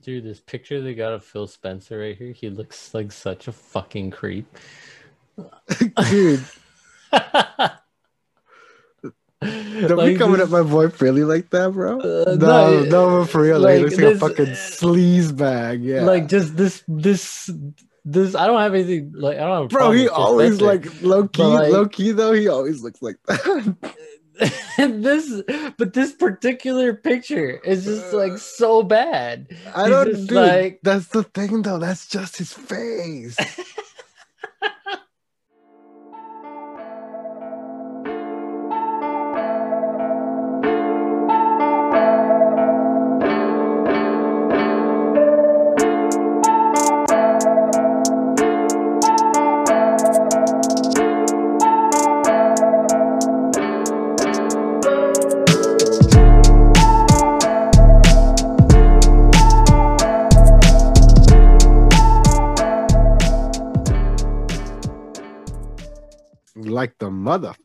Dude, this picture they got of Phil Spencer right here, he looks like such a fucking creep. Dude, don't Like be coming at my boy Philly like that, bro. Uh, no, no, for real, like, he like looks like a fucking sleaze bag. Yeah, Like just this this this I don't have anything like I don't bro, he always like low key, like- low key though. He always looks like that. this but this particular picture is just like uh, so bad. I He's don't, dude. like- That's the thing, though. That's just his face.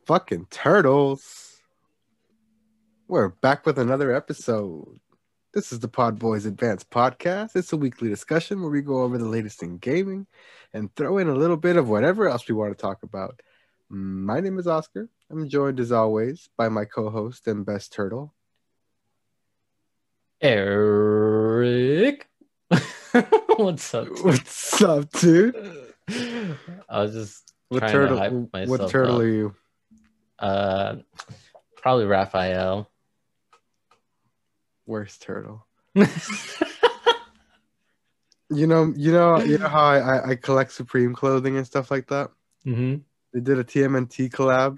motherfucking turtles. We're back with another episode. This is the Pod Boys Advanced Podcast. It's a weekly discussion where we go over the latest in gaming and throw in a little bit of whatever else we want to talk about. My name is Oscar. I'm joined as always by my co-host and best turtle. Eric. What's up? dude? What's up, dude? I was just What turtle? to hype What turtle up. are you? Uh, probably Raphael. Worst turtle. You know, you know, you know how I, I, I collect Supreme clothing and stuff like that. hmm They did a TMNT collab,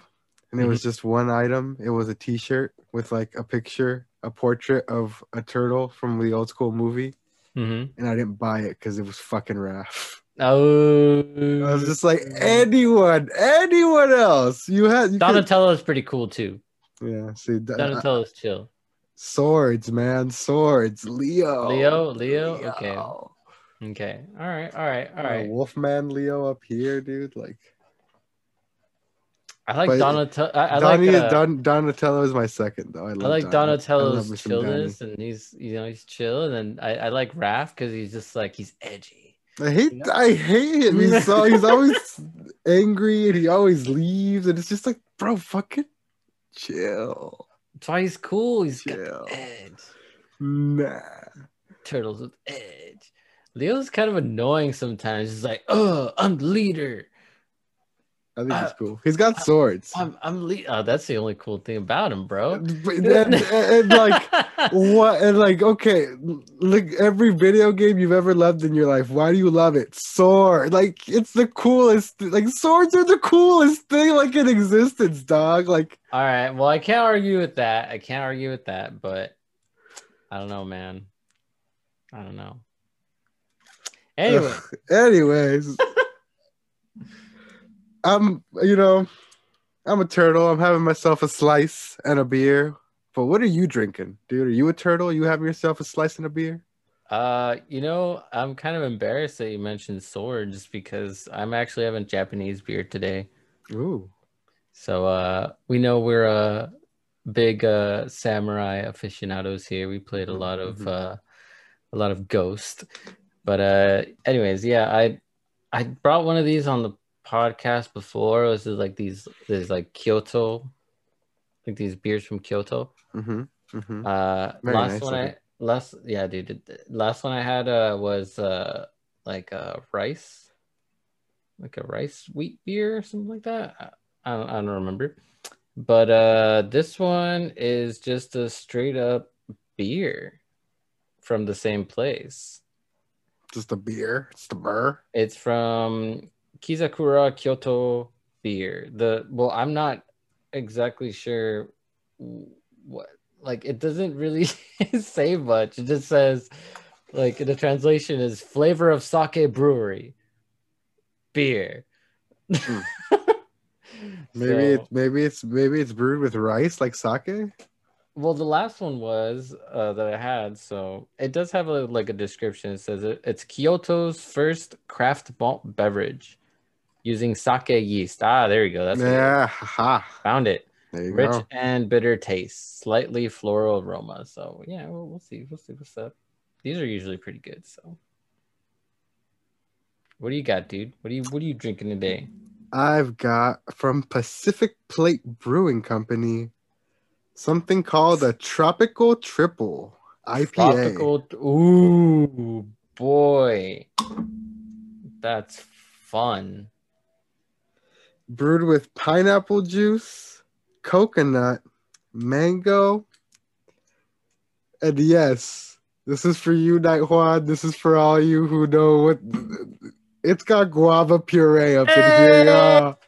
and it was just one item. It was a T-shirt with like a picture, a portrait of a turtle from the old school movie, hmm and I didn't buy it because it was fucking Raph. Oh, I was just like, anyone, anyone else? You had you Donatello is pretty cool too. yeah. See, that, Donatello's chill. swords, man, swords. Leo, Leo, Leo, okay. Okay. All right. All right. All Uh. Wolfman Leo up here, dude. Like, I like Donatello. I, I Donnie, like. Uh, Don, Donatello is my second though. I, I like Donnie. I Donatello's love Donnie. chillness, and he's you know he's chill, and then I, I like Raph because he's just like he's edgy. I hate You know? I hate him. He's so he's always angry and he always leaves and it's just like, bro, fucking chill. That's why he's cool. He's got Chill. edge. Nah. Turtles with edge. Leo's kind of annoying sometimes. He's like, oh, I'm the leader. I think he's Uh, cool. He's got swords. I'm I'm lead. Oh, that's the only cool thing about him, bro. Then- and, and, like what and like okay, look every video game you've ever loved in your life. Why do you love it? Sword. Like it's the coolest like swords are the coolest thing like in existence, dog. Like All right. Well, I can't argue with that. I can't argue with that, but I don't know, man. I don't know. Anyway, anyways. I'm, you know, I'm a turtle. I'm having myself a slice and a beer. But what are you drinking, dude? Are you a turtle? You having yourself a slice and a beer? uh, you know, I'm kind of embarrassed that you mentioned swords because I'm actually having Japanese beer today. Ooh. So uh we know we're uh big uh samurai aficionados here. We played a lot of Mhm. uh a lot of Ghost. But uh anyways, yeah, I I brought one of these on the podcast before. It was like these there's like Kyoto like these beers from Kyoto. Mm-hmm. Mm-hmm. Uh Very last nice one I last yeah, dude. Last one I had uh was uh like a rice like a rice wheat beer or something like that. I I don't, I don't remember. But uh this one is just a straight up beer from the same place. Just a beer. It's the burr. It's from Kizakura Kyoto beer. The well, I'm not exactly sure what like it doesn't really say much. It just says like the translation is flavor of sake brewery beer. Hmm. Maybe So- it's maybe it's maybe it's brewed with rice like sake. Well, the last one was uh, that I had, so it does have a, like a description. It says it, it's Kyoto's first craft malt beverage using sake yeast. Ah, there you go. That's what it is. yeah, haha. found it. There you Rich go. and bitter taste, slightly floral aroma. So yeah, we'll, we'll see. We'll see what's up. these are usually pretty good. So, what do you got, dude? What do you what are you drinking today? I've got from Pacific Plate Brewing Company something called a Tropical Triple IPA. Tropical. Ooh, boy, that's fun. Brewed with pineapple juice, coconut, mango, and yes, this is for you, Night Juan. This is for all you who know what. It's got guava puree up in here, y'all.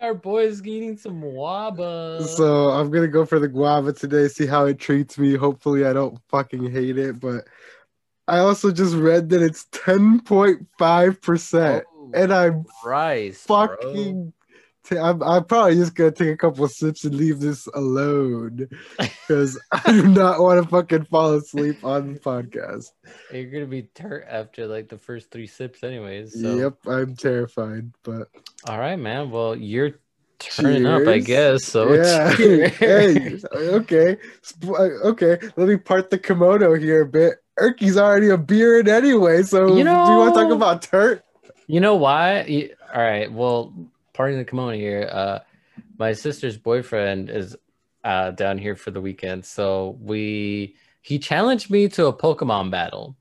Our boy's eating some waba. So I'm gonna go for the guava today, see how it treats me. Hopefully, I don't fucking hate it. But I also just read that it's 10.5 percent, Oh, and I'm Christ, fucking. T- I'm, I'm probably just gonna take a couple sips and leave this alone because I do not want to fucking fall asleep on the podcast. You're gonna be turt after like the first three sips, anyways. So. Yep, I'm terrified, but All right, man. Well, you're turning up, I guess. So yeah. hey, okay, uh, okay. Let me part the kimono here a bit. Erky's already a beer in anyway, so You know, do you want to talk about Turt? You know why? All right. Well, parting the kimono here. Uh, my sister's boyfriend is uh down here for the weekend, so we he challenged me to a Pokemon battle.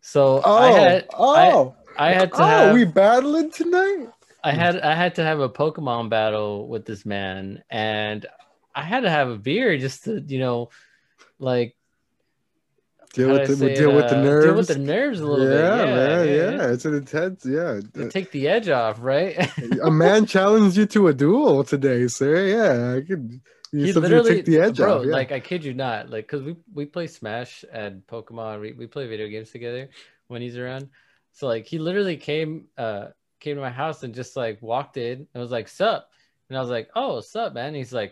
So Oh, I had oh, I had to oh, have we battling tonight. I had I had to have a Pokemon battle with this man, and I had to have a beer just to you know, like Deal with the deal it, with the uh, nerves. Deal with the nerves a little yeah, bit. Yeah, man. yeah, Yeah, it's an intense. Yeah, To take the edge off, right? a man challenged you to a duel today, sir. Yeah, I could. You he something to literally, take the edge bro, off. Yeah. like I kid you not, like because we we play Smash and Pokemon, we, we play video games together when he's around. So like he literally came uh came to my house and just like walked in and was like, "Sup," and I was like, "Oh, sup, man." he's like,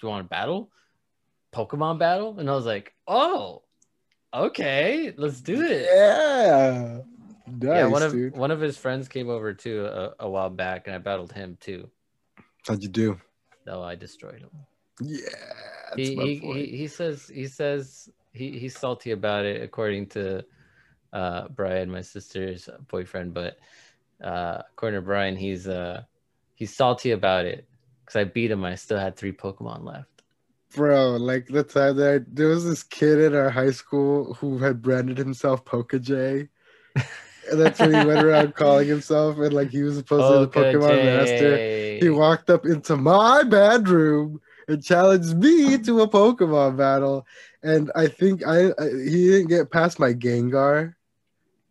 "Do you want to battle? Pokemon battle?" And I was like, "Oh, okay, let's do it." yeah, nice, yeah, one of dude. one of his friends came over too a, a while back, and I battled him too. How'd you do? Though I destroyed him. Yeah, that's he, my he, boy. he he says he says he, he's salty about it according to uh Brian, my sister's boyfriend, but uh according to Brian, he's uh he's salty about it because I beat him. I still had three Pokemon left. Bro, like the time that I, there was this kid in our high school who had branded himself PokeJ. and that's what he went around calling himself, and like he was supposed to be the Pokemon master. He walked up into my bedroom and challenged me to a Pokemon battle. And I think I, I he didn't get past my Gengar.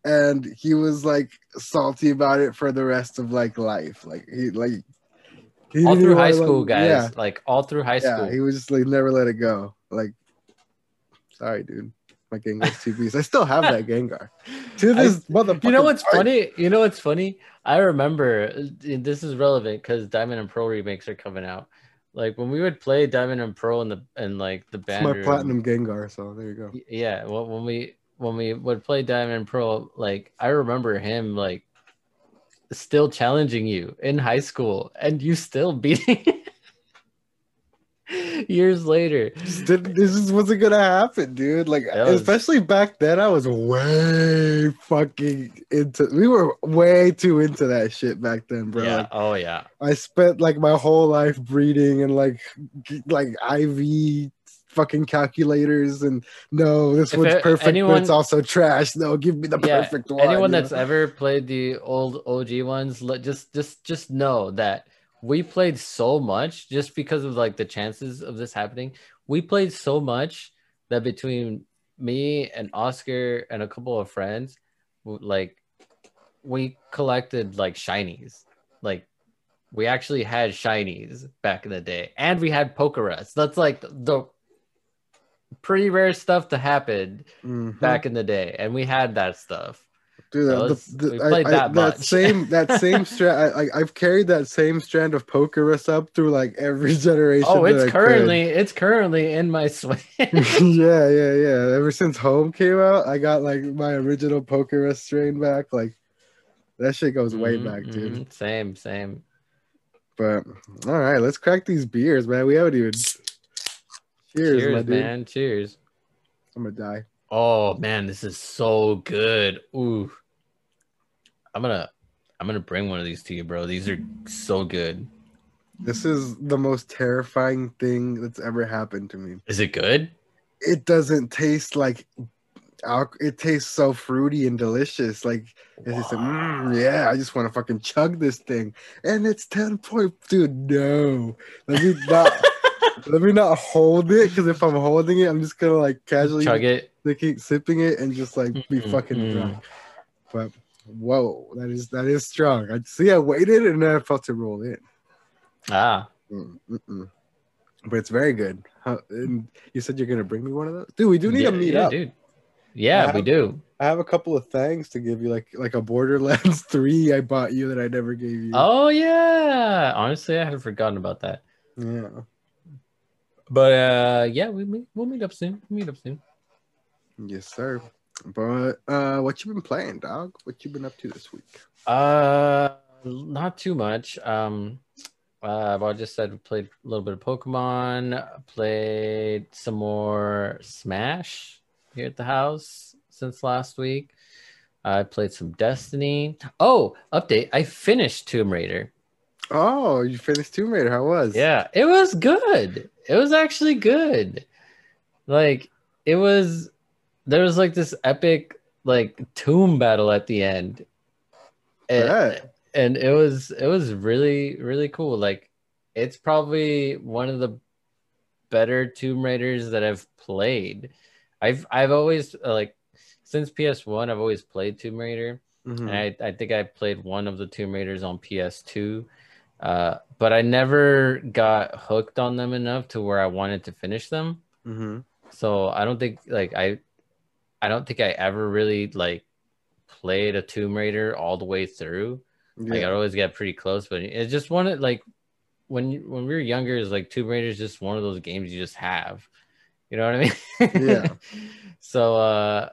And he was like salty about it for the rest of like life. Like he like he all through high school, guys. Yeah, Like all through high yeah, school. he was just like never let it go. Like, sorry, dude. My Gengar's beasts. I still have that Gengar. To I- this motherfucker. You know what's funny? You know what's funny? I remember this is relevant because Diamond and Pearl remakes are coming out. Like when we would play Diamond and Pearl in the and like the It's band my room- platinum Gengar, so there you go. Yeah, well, when we when we would play Diamond and Pearl, like I remember him like still challenging you in high school, and you still beating years later. This just wasn't gonna happen, dude. Like, was- especially back then, I was way fucking into. We were way too into that shit back then, bro. yeah. Like, Oh yeah. I spent like my whole life breeding and like, like IV fucking calculators and no, this If one's a- perfect, but it's also trash. No, give me the Yeah, perfect one. Anyone that's know? ever played the old OG ones, let just just just know that we played so much just because of like the chances of this happening. We played so much that between me and Oscar and a couple of friends, like we collected like shinies. Like we actually had shinies back in the day, and we had Pokerus. That's like the pretty rare stuff to happen Mhm. back in the day, and we had that stuff. Dude, That the- the- we I- played I- that much. same that same strand. I, I've carried that same strand of Pokerus up through like every generation. Oh, that it's currently it's currently in my swing. yeah, yeah, yeah. Ever since Home came out, I got like my original Pokerus strain back. Like that shit goes way Mhm, back, dude. mhm. Same, same. But all right, let's crack these beers, man. We haven't even. Cheers, Cheers, my dude. man. Cheers. I'm gonna die. Oh man, this is so good. Ooh. I'm gonna I'm gonna bring one of these to you, bro. These are so good. This is the most terrifying thing that's ever happened to me. Is it good? It doesn't taste like it tastes so fruity and delicious. Like it's just like, mm, yeah, I just want to fucking chug this thing. And it's 10 point, dude. No, let me not. let me not hold it because if I'm holding it, I'm just gonna like casually Chug it. keep sipping it and just like be Mm, fucking mm. drunk. But whoa, that is that is strong. I see. I waited and then I felt it roll in. Ah. Mm, mm-mm. But it's very good. How, and you said you're gonna bring me one of those, dude. We do need yeah, to meet yeah, up. dude. Yeah, I we do. I have a couple of things to give you, like like a Borderlands three I bought you that I never gave you. Oh yeah. Honestly, I had forgotten about that. yeah. But uh yeah, we meet, we'll meet up soon. We'll meet up soon. Yes, sir. But uh, what you been playing, dog? What you been up to this week? Uh not too much. Um uh I just said played a little bit of Pokemon, played some more Smash here at the house since last week. I played some Destiny. Oh, update. I finished Tomb Raider. Oh, you finished Tomb Raider. How was? Yeah, it was good. It was actually good. Like it was there was like this epic like tomb battle at the end. And, Yeah. and it was it was really really cool. Like it's probably one of the better Tomb Raiders that I've played. I've I've always like since PS1 I've always played Tomb Raider. Mhm. And I, I think I played one of the Tomb Raiders on PS2, uh, but I never got hooked on them enough to where I wanted to finish them. Mhm. So I don't think like I, I don't think I ever really like played a Tomb Raider all the way through. Like I always get pretty close, but it just wanted like when when we were younger, is like Tomb Raider is just one of those games you just have. You know what I mean? Yeah. so uh,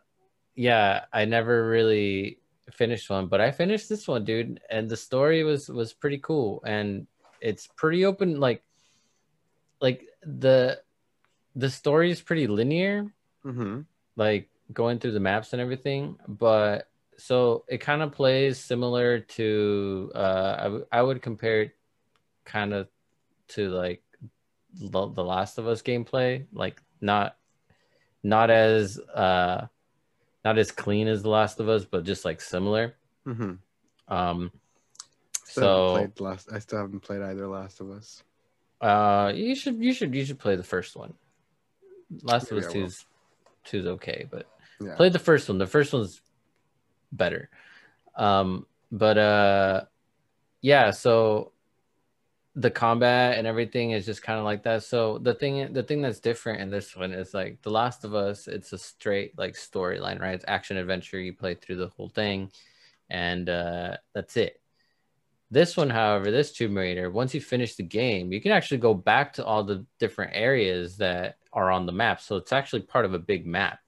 yeah, I never really finished one, but I finished this one, dude, and the story was was pretty cool, and it's pretty open. Like, like the the story is pretty linear, Mhm. like going through the maps and everything but so it kind of plays similar to uh I, w- I would compare it kind of to like the, the last of us gameplay like not not as uh not as clean as the last of us but just like similar Mhm. um so played last. I still haven't played either Last of Us. uh you should you should you should play the first one last of us two's two's okay but Yeah. Played the first one. The first one's better. Um, but uh yeah, so the combat and everything is just kind of like that. So the thing the thing that's different in this one is like The Last of Us, it's a straight like storyline, right? It's action adventure. You play through the whole thing and uh that's it. This one, however, this Tomb Raider, once you finish the game, you can actually go back to all the different areas that are on the map. So it's actually part of a big map.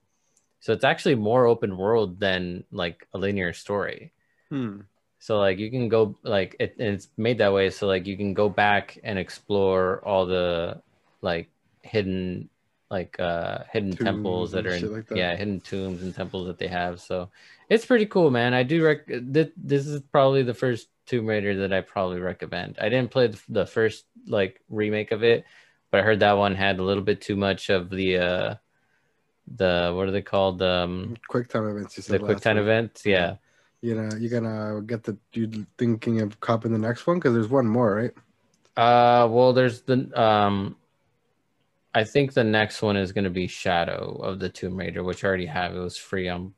So it's actually more open world than like a linear story. Hmm. So like you can go like it, and it's made that way so like you can go back and explore all the like hidden like uh hidden Tombs temples that are in like that. yeah hidden tombs and temples that they have. So it's pretty cool, man. I do rec. Th- this is probably the first Tomb Raider that I probably recommend. I didn't play the, first like remake of it, but I heard that one had a little bit too much of the uh the what are they called um Quick time events. You the quick time week. events yeah You know, you're gonna get the you thinking of copping the next one because there's one more, right? uh well there's the um i think the next one is to be shadow of the tomb raider which i already have it was free on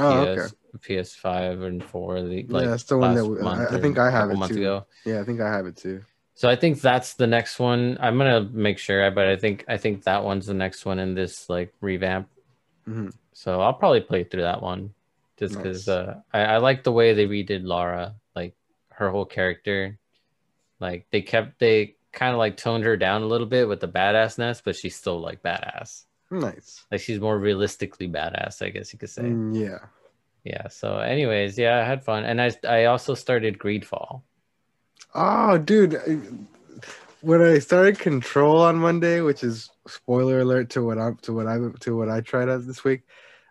Oh, okay. ps ps5 and 4 the like yeah, that's the one that we, I, I think I have it too. ago. Yeah, I think I have it too. so i think that's the next one i'm gonna make sure but i think i think that one's the next one in this like revamp Mhm. so i'll probably play through that one just because Nice. uh I, I like the way they redid lara like her whole character like they kept they kind of like toned her down a little bit with the badassness but she's still like badass Nice. like she's more realistically badass i guess you could say Mm, yeah. yeah so anyways yeah i had fun and i i also started greedfall Oh, dude. I- when I started Control on Monday, which is spoiler alert to what I'm to what I to what I tried out this week.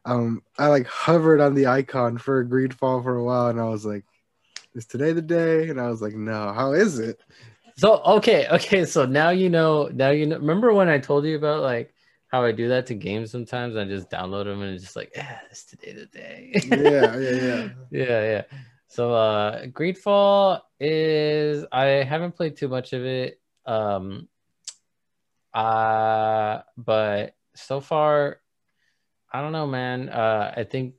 Um, I like hovered on the icon for Greedfall for a while, and I was like, "Is today the day?" And I was like, "No, how is it?" So okay, okay. So now you know. Now you know. Remember when I told you about like how I do that to games sometimes? I just download them and it's just like, yeah, it's today the day. yeah, yeah, yeah, yeah, yeah. So uh Greedfall is I haven't played too much of it. Um uh but so far I don't know, man. Uh I think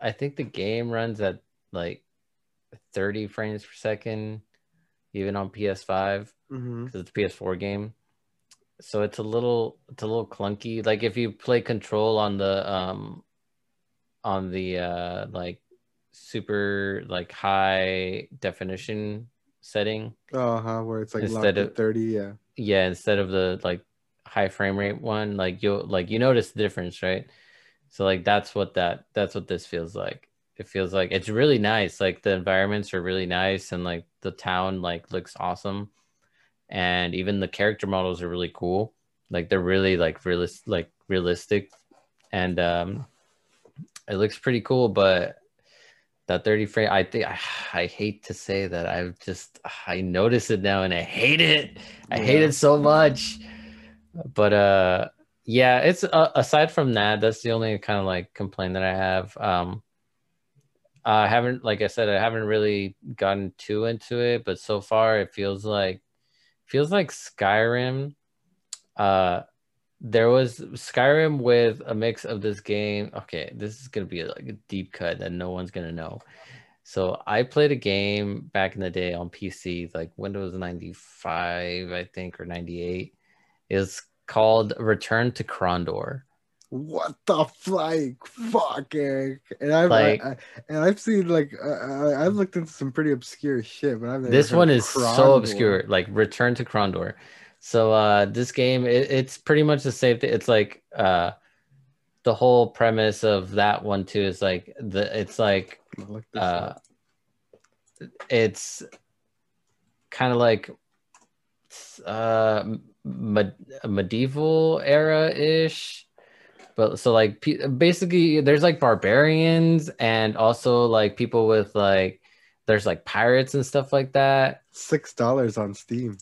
I think the game runs at like 30 frames per second even on PS5 because hmm it's a PS4 game so it's a little it's a little clunky like if you play control on the um on the uh like super like high definition setting Uh huh. Where it's like Instead locked at of- thirty. Yeah. yeah instead of the like high frame rate one like you'll like you notice the difference right? So like that's what that that's what this feels like. It feels like it's really nice like the environments are really nice and like the town like looks awesome. And even the character models are really cool. Like they're really like realist like realistic. And um it looks pretty cool but that 30 frame i think I, I hate to say that i've just i notice it now and i hate it. I hate it so much but uh yeah it's uh, aside from that that's the only kind of like complaint that i have. Um i haven't like i said i haven't really gotten too into it but so far it feels like feels like skyrim uh there was skyrim with a mix of this game okay this is gonna be like a deep cut that no one's gonna know. So i played a game back in the day on pc like windows 95 i think or 98 is called return to krondor What the like fuck, Eric? And I've Like- I, I- and I've seen like uh, I, I've looked into some pretty obscure shit, but I've this one is so obscure like return to krondor so uh this game it, it's pretty much the same thing it's like uh the whole premise of that one too is like the it's like I'll look this uh it's kind of like uh med- medieval era ish but so like pe- basically there's like barbarians and also like people with like there's like pirates and stuff like that six dollars on Steam.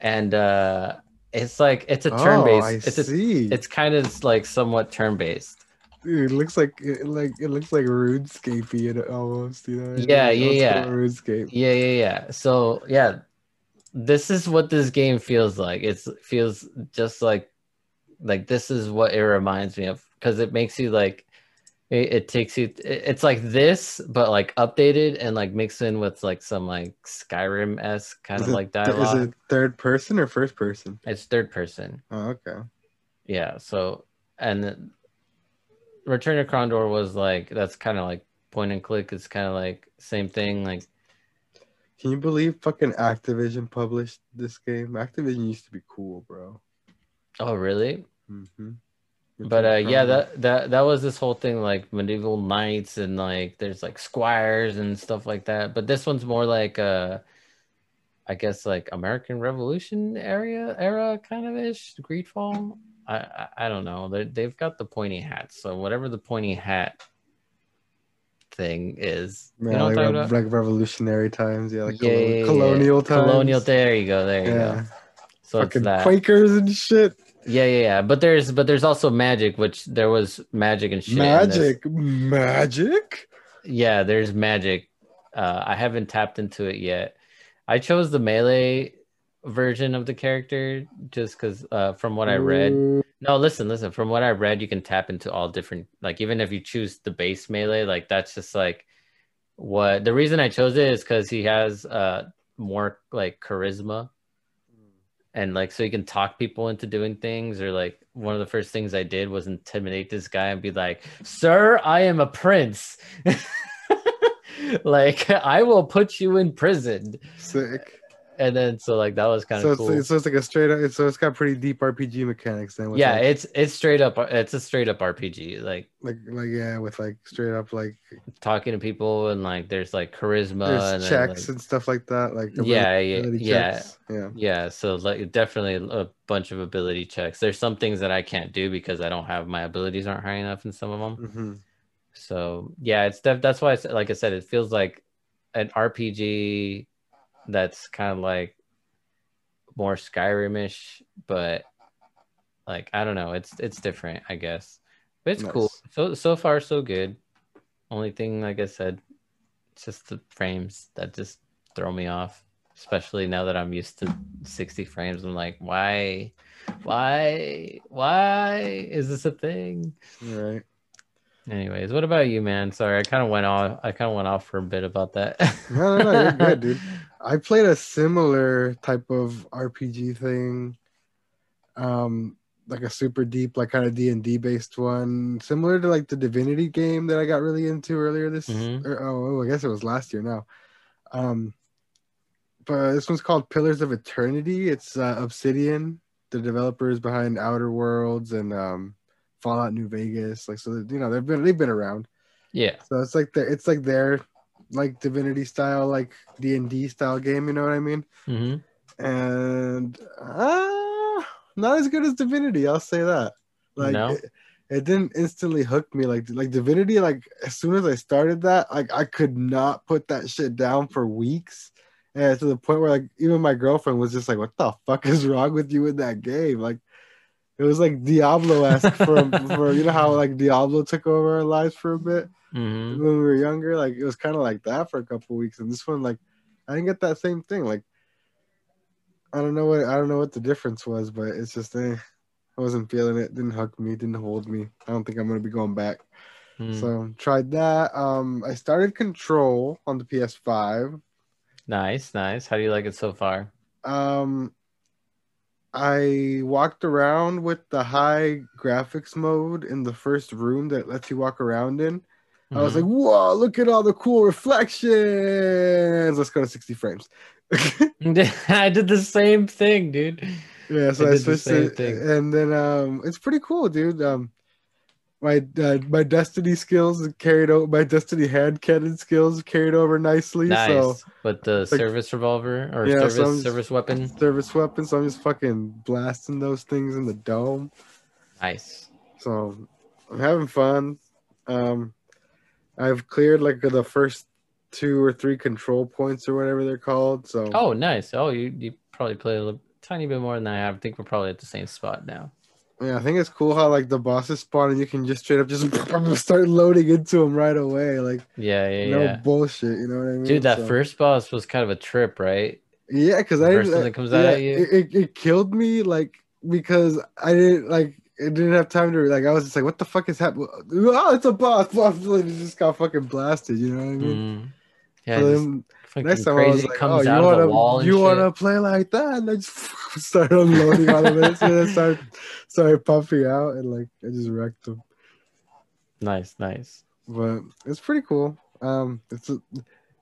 and uh it's like it's a Oh, turn-based I it's a, see. it's kind of like somewhat turn-based Dude, it looks like it like it looks like RuneScape almost, you know? Yeah, yeah, yeah. RuneScape. Yeah, yeah, yeah. So yeah, this is what this game feels like. It's feels just like like this is what it reminds me of because it makes you like it, it takes you it- it's like this but like updated and like mixed in with like some like Skyrim s kind Is of it- like dialogue. Is it third person or first person? It's third person. Oh, okay. Yeah. So and Return to Krondor was like that's kind of like point and click. It's kind of like same thing. Like Can you believe fucking Activision published this game? Activision used to be cool, bro. oh really? Mm-hmm. but uh yeah that that that was this whole thing like medieval knights and like there's like squires and stuff like that but this one's more like uh i guess like american revolution area era kind of ish greedfall i i, I don't know they they've got the pointy hats so whatever the pointy hat thing is Man, you know like, what i'm rev- talking about like revolutionary times, yeah, like Yeah, yeah, yeah. colonial times. colonial there you go there you yeah, go so it's that Quakers and shit. yeah yeah yeah but there's but there's also magic which there was magic and shit. Magic, magic. Yeah, there's magic. Uh, I haven't tapped into it yet. I chose the melee version of the character just because, uh, from what I read. No, listen, listen. From what I read, you can tap into all different. Like, even if you choose the base melee, like that's just like what the reason I chose it is because he has uh more like charisma and like so you can talk people into doing things or like one of the first things i did was intimidate this guy and be like sir i am a prince like i will put you in prison Sick. And then so like that was kind of it's, cool. it's so it's like a straight up. So it's got pretty deep RPG mechanics then. with, yeah, like, it's it's straight up. It's a straight up RPG. Like like like yeah, with like straight up like talking to people and like there's like charisma there's and then, checks like- and stuff like that. Like Yeah, yeah, ability yeah. checks. yeah. Yeah, so like definitely a bunch of ability checks. There's some things that I can't do because I don't have my abilities aren't high enough in some of them. hmm So yeah, it's def- that's why I said, like I said, it feels like an RPG that's kind of like more Skyrimish, but like I don't know, it's it's different, I guess. But it's cool. So so far so good. Only thing, like I said, it's just the frames that just throw me off. Especially now that I'm used to 60 frames. I'm like, why, why, why is this a thing? Right. Anyways, what about you, man? Sorry, I kind of went off. I kind of went off for a bit about that. No, no, no, you're good, dude. I played a similar type of RPG thing, um, like a super deep, like kind of D and D based one, similar to like the Divinity game that I got really into earlier this. Mhm. Or, oh, I guess it was last year now. Um, but this one's called Pillars of Eternity. It's uh, Obsidian, the developers behind Outer Worlds and um, Fallout New Vegas. Like, so you know they've been they've been around. yeah. So it's like the it's like their like divinity style, like D and D style game. You know what I mean? hmm And uh, not as good as Divinity. I'll say that. Like No? it, it didn't instantly hook me. Like like Divinity. Like as soon as I started that, like I could not put that shit down for weeks. And to the point where like even my girlfriend was just like, "What the fuck is wrong with you in that game?" Like it was like Diablo esque for for you know how like Diablo took over our lives for a bit hmm when we were younger, like it was kind of like that for a couple weeks, and this one, like, I didn't get that same thing. Like, I don't know what I don't know what the difference was, but it's just eh, I wasn't feeling it. Didn't hook me. Didn't hold me. I don't think I'm gonna be going back. Mm. So tried that. Um, I started Control on the PS5. Nice, nice. How do you like it so far? Um, I walked around with the high graphics mode in the first room that lets you walk around in. I was like, Mhm. whoa, look at all the cool reflections. Let's go to 60 frames. I did the same thing, dude. yeah, so I I, did the switched same it. thing. And then um it's pretty cool, dude. Um my uh, my destiny skills carried over my destiny hand cannon skills carried over nicely. Nice. So With the like- service revolver or Yeah, service I'm just- service weapon. service weapons, so I'm just fucking blasting those things in the dome. Nice. So I'm having fun. Um, I've cleared like the first two or three control points or whatever they're called. So Oh, nice. Oh, you you probably play a little, tiny bit more than I have. I think we're probably at the same spot now. Yeah, I think it's cool how like the bosses spawn and you can just straight up just start loading into them right away. Like Yeah, yeah, no yeah. bullshit. You know what I mean? Dude, that So- first boss was kind of a trip, right? Yeah, because I First that comes out yeah, at you? It, it, killed me like because I didn't like. It didn't have time to like. I was just like, "What the fuck is happening?" Oh, it's a boss! Boss! And it just got fucking blasted. You know what I mean? Mm. Yeah, So just then fucking next time I was like, comes "Oh, you out wanna of the wall and you wanna play like that?" And I just started unloading all of it. and then started started pumping out, and like I just wrecked them. Nice, nice. But it's pretty cool. Um, it's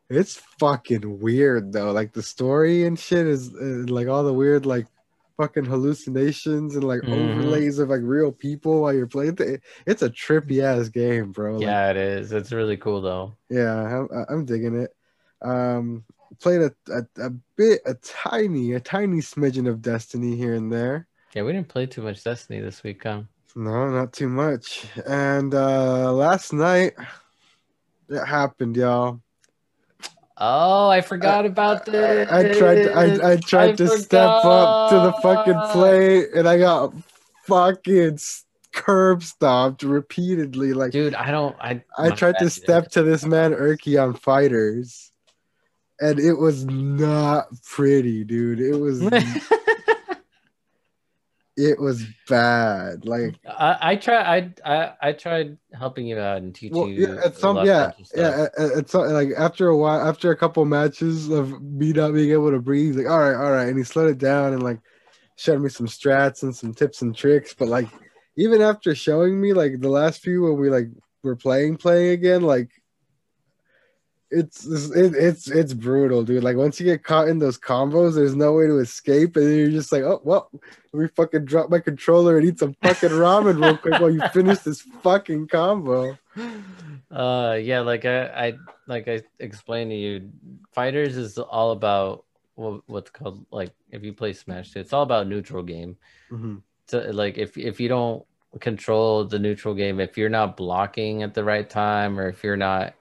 it's fucking weird though. Like the story and shit is uh, like all the weird like fucking hallucinations and like Mhm. overlays of like real people while you're playing. It. It's a trippy ass game, bro. Like, Yeah, it is. It's really cool though. yeah, I'm, I'm digging it. Um, played a, a a bit, a tiny, a tiny smidgen of Destiny here and there. Yeah, we didn't play too much Destiny this week, huh? No, not too much. And uh last night, it happened, y'all. Oh, I forgot about this. I tried to, I, I tried I to step up to the fucking forgot. plate and I got fucking curb stomped repeatedly. Like Dude, I don't. I I tried bad, to dude. step to this man Erky on FighterZ, and it was not pretty, dude. It was it was bad. Like I, I tried. I, I I tried helping you out and teach well, you. yeah, at some yeah, yeah, at, at some, like after a while, after a couple matches of me not being able to breathe, like all right, all right, and he slowed it down and like showed me some strats and some tips and tricks. But like even after showing me like the last few when we like were playing playing again, like it's it, it's it's brutal, dude. Like once you get caught in those combos, there's no way to escape, and you're just like, oh well, let me fucking drop my controller and eat some fucking ramen real quick while you finish this fucking combo. Uh, yeah, like I, I like I explained to you, FighterZ is all about what, what's called like if you play Smash, it's all about neutral game. Mm-hmm. So like if if you don't control the neutral game, if you're not blocking at the right time, or if you're not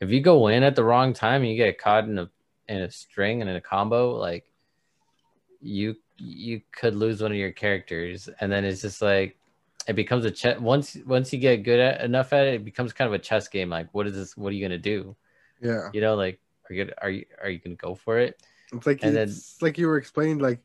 if you go in at the wrong time and you get caught in a in a string and in a combo, like you you could lose one of your characters, and then it's just like it becomes a chess. Once once you get good at enough at it, it becomes kind of a chess game. Like, what is this? What are you gonna do? Yeah, You know, like are you are you are you gonna go for it? it's like And then- it's like you were explaining. Like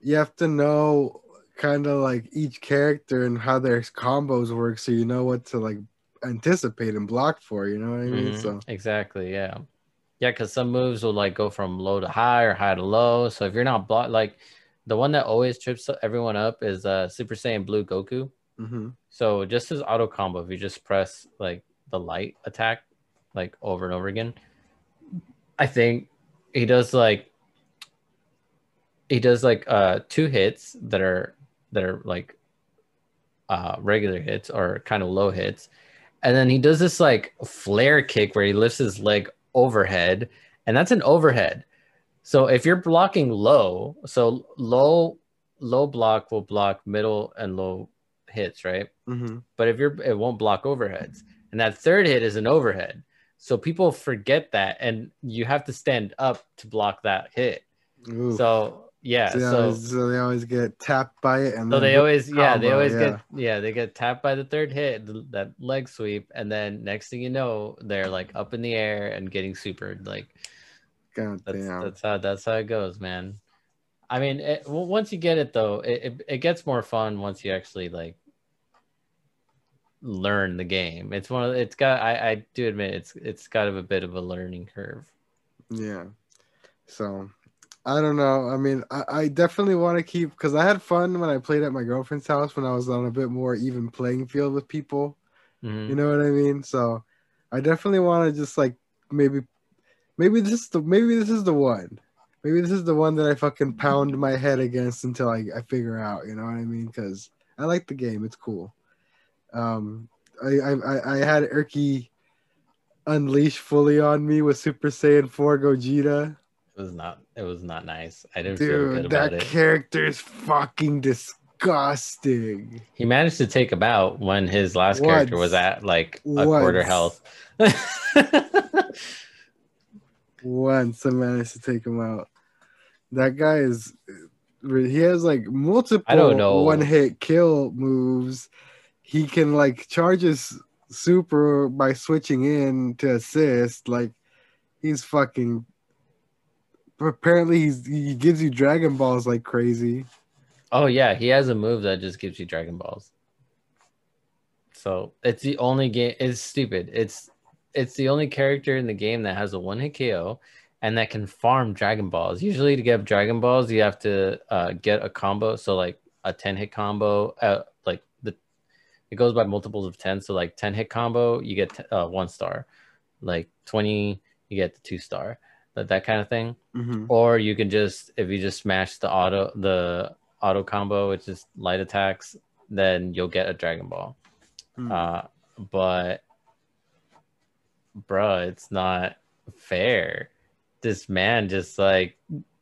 you have to know kind of like each character and how their combos work, so you know what to like anticipate and block for. You know what I mean? Mhm, So exactly, yeah, yeah. Because some moves will like go from low to high or high to low. So if you're not block, like the one that always trips everyone up is uh Super Saiyan Blue Goku. hmm So just his auto combo, if you just press like the light attack like over and over again, I think he does like he does like uh two hits that are that are like uh regular hits or kind of low hits. And then he does this like flare kick where he lifts his leg overhead, and that's an overhead. So if you're blocking low, so low low block will block middle and low hits, right? hmm but if you're it won't block overheads and that third hit is an overhead so people forget that and you have to stand up to block that hit Ooh. so yeah so, they so always, so they always get tapped by it, and so then they always yeah they always yeah. get yeah they get tapped by the third hit that leg sweep and then next thing you know they're like up in the air and getting supered like God that's damn. that's how that's how it goes man i mean it, once you get it though it, it, it gets more fun once you actually like learn the game it's one of it's got i i do admit it's it's got a bit of a learning curve Yeah. So I don't know. I mean, I, I definitely want to keep because I had fun when I played at my girlfriend's house when I was on a bit more even playing field with people. Mhm. You know what I mean? So I definitely want to just like maybe maybe this is the maybe this is the one. Maybe this is the one that I fucking pound my head against until I, I figure out, you know what I mean? Because I like the game. It's cool. Um I I, I- I had Erky unleash fully on me with Super Saiyan 4 Gogeta. It was not it was not nice i didn't feel good Dude, about that it character is fucking disgusting. he managed to take him out when his last character was at like a quarter health Once I managed to take him out. That guy is he has like multiple I don't know. one hit kill moves. He can like charge his super by switching in to assist. Like he's fucking apparently he's he gives you Dragon Balls like crazy. Oh yeah, he has a move that just gives you Dragon Balls. So it's the only game. It's stupid. It's it's the only character in the game that has a one hit KO and that can farm Dragon Balls. Usually, to get Dragon Balls, you have to uh, get a combo. So like a ten hit combo, uh, like the it goes by multiples of ten. So like ten hit combo, you get t- uh, one star. Like twenty, you get the two star. That that kind of thing. Mhm. or you can just if you just smash the auto the auto combo which is light attacks then you'll get a dragon ball. Hmm. uh but bruh it's not fair. This man just like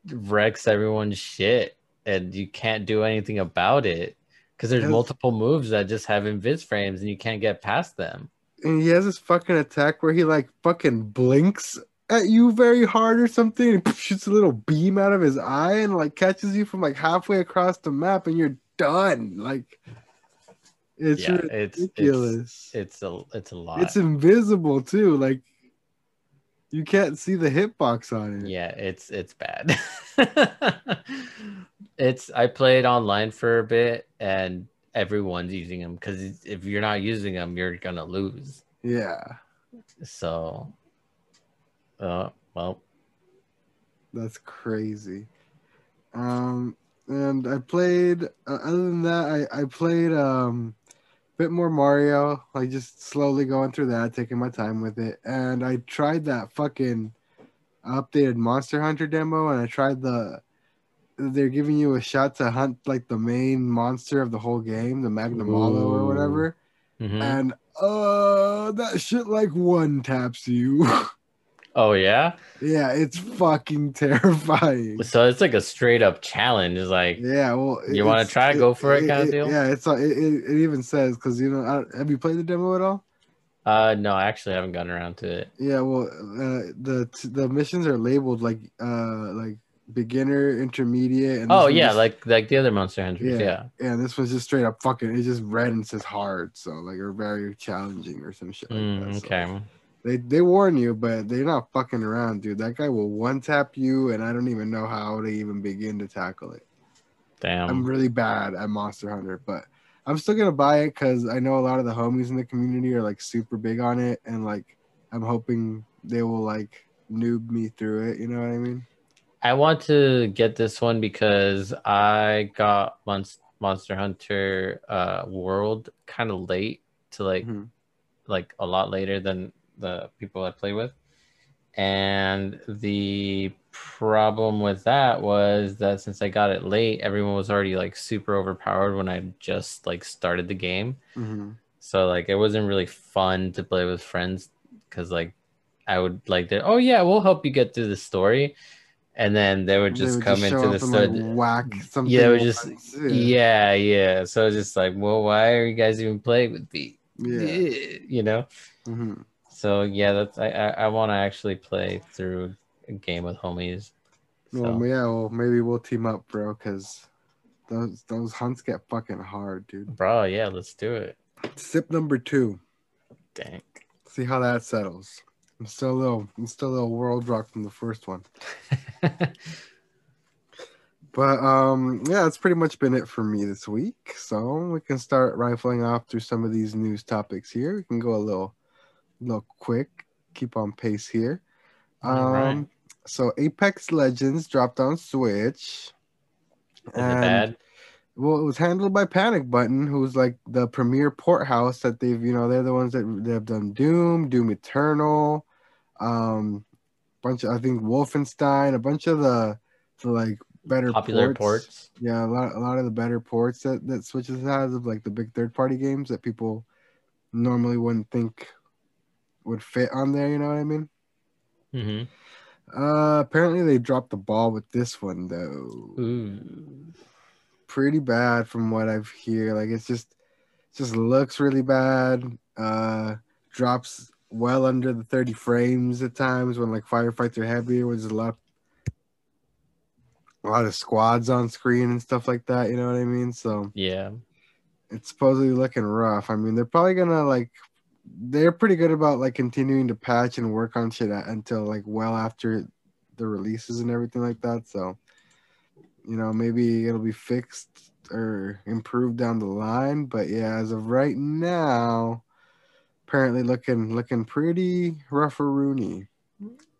wrecks everyone's shit and you can't do anything about it. Because there's multiple moves that just have invis frames and you can't get past them. And he has this fucking attack where he like fucking blinks at you very hard or something and shoots a little beam out of his eye and like catches you from like halfway across the map and you're done. Like it's yeah it's it's ridiculous. it's a it's a lot. It's invisible too. Like you can't see the hitbox on it. Yeah, it's it's bad. it's I played online for a bit and everyone's using them because if you're not using them, you're gonna lose. yeah. So, uh, well, That's crazy. Um, and I played. Uh, other than that, I I played um, a bit more Mario, like just slowly going through that, taking my time with it. And I tried that fucking updated Monster Hunter demo, and I tried the. They're giving you a shot to hunt like the main monster of the whole game, the Magnamalo or whatever. Mhm. And uh, that shit like one taps you. Oh yeah. yeah, it's fucking terrifying. So it's like a straight up challenge. It's like Yeah, well, You wanna it's- try? Go for it kinda deal? Yeah, it's it, it, it even says because you know, I, have you played the demo at all? uh no, I actually haven't gotten around to it. Yeah, well, uh, the the missions are labeled like uh like beginner, intermediate, and Oh yeah, just- like like the other Monster Hunters. Yeah. Yeah. yeah, and this one's just straight up fucking. It just red and says hard, so like or very challenging or some shit like Mm, that. so okay. They they warn you, but they're not fucking around, dude. That guy will one tap you, and I don't even know how to even begin to tackle it. Damn. I'm really bad at Monster Hunter, but I'm still gonna buy it because I know a lot of the homies in the community are like super big on it, and like I'm hoping they will like noob me through it. You know what I mean? I want to get this one because I got Monst- Monster Hunter uh World kind of late to like Mhm. like a lot later than the people I play with. And the problem with that was that since I got it late, everyone was already like super overpowered when I just like started the game. Mm-hmm. So like it wasn't really fun to play with friends because like I would like that. Oh yeah, we'll help you get through the story, and then they would just come into the story. whack something. Yeah, it was just- once. yeah, yeah. So it's just like, well, why are you guys even playing with me? yeah. You know. hmm So yeah, that's I I, I want to actually play through a game with homies. So, Well, yeah. Well, maybe we'll team up, bro, because those those hunts get fucking hard, dude. bro, yeah, let's do it. Sip number two. Dang. See how that settles. I'm still a little, I'm still a little world rock from the first one. But um, yeah, that's pretty much been it for me this week. So we can start rifling off through some of these news topics here. We can go a little, little quick, keep on pace here. Um, right. so Apex Legends dropped on Switch. And bad? Well, it was handled by Panic Button, who's like the premier port house that they've, you know, they're the ones that they've done Doom, Doom Eternal, um, bunch of I think Wolfenstein, a bunch of the, the like better Popular ports. ports. Yeah, a lot, a lot of the better ports that that Switches has of like the big third party games that people normally wouldn't think would fit on there. You know what I mean? hmm Uh, apparently they dropped the ball with this one though. Ooh. pretty bad from what I've hear. Like it's just it just looks really bad. Uh drops well under the 30 frames at times when like firefights are heavier, which is a lot a lot of squads on screen and stuff like that, you know what I mean? So Yeah. it's supposedly looking rough. I mean, they're probably gonna like they're pretty good about like continuing to patch and work on shit until like well after the releases and everything like that. So, you know, maybe it'll be fixed or improved down the line. But yeah, as of right now, apparently looking looking pretty rough Rooney.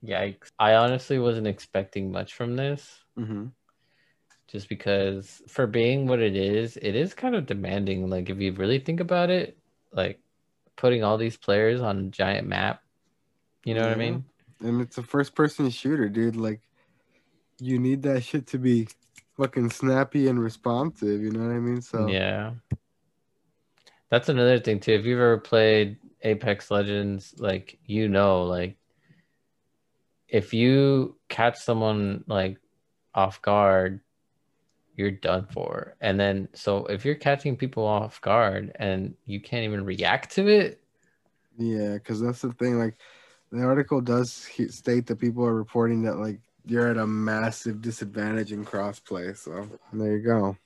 Yikes. I honestly wasn't expecting much from this. Mm-hmm. just because for being what it is, it is kind of demanding. Like if you really think about it, like putting all these players on a giant map, you know what I mean? And it's a first person shooter, dude. Like you need that shit to be fucking snappy and responsive, you know what I mean? So Yeah. That's another thing too. If you've ever played Apex Legends, like you know, like if you catch someone like off guard, you're done for. And then so if you're catching people off guard and you can't even react to it, Yeah, because that's the thing. Like, the article does state that people are reporting that like you're at a massive disadvantage in crossplay. So there you go.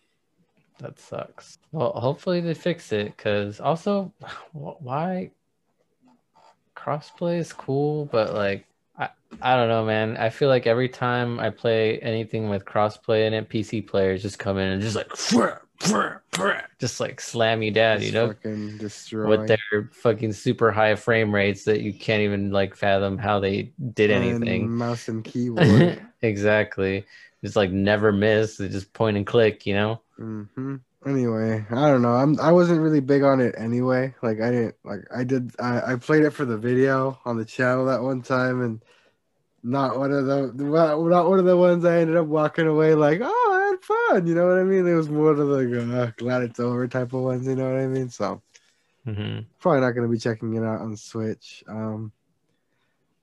That sucks. Well, hopefully they fix it because also, why crossplay is cool, but like, I, don't know, man. I feel like every time I play anything with crossplay in it, PC players just come in and just like, just like slam you down, you know, with their fucking super high frame rates that you can't even like fathom how they did And anything. mouse and keyboard. exactly. Just like never miss. They just point and click, you know? hmm anyway, I don't know. I'm I wasn't really big on it anyway. Like I didn't like I did I, I played it for the video on the channel that one time and not one of the not one of the ones I ended up walking away like, oh, I had fun. You know what I mean? It was more of the uh, glad it's over type of ones. You know what I mean? So hmm probably not going to be checking it out on Switch. Um,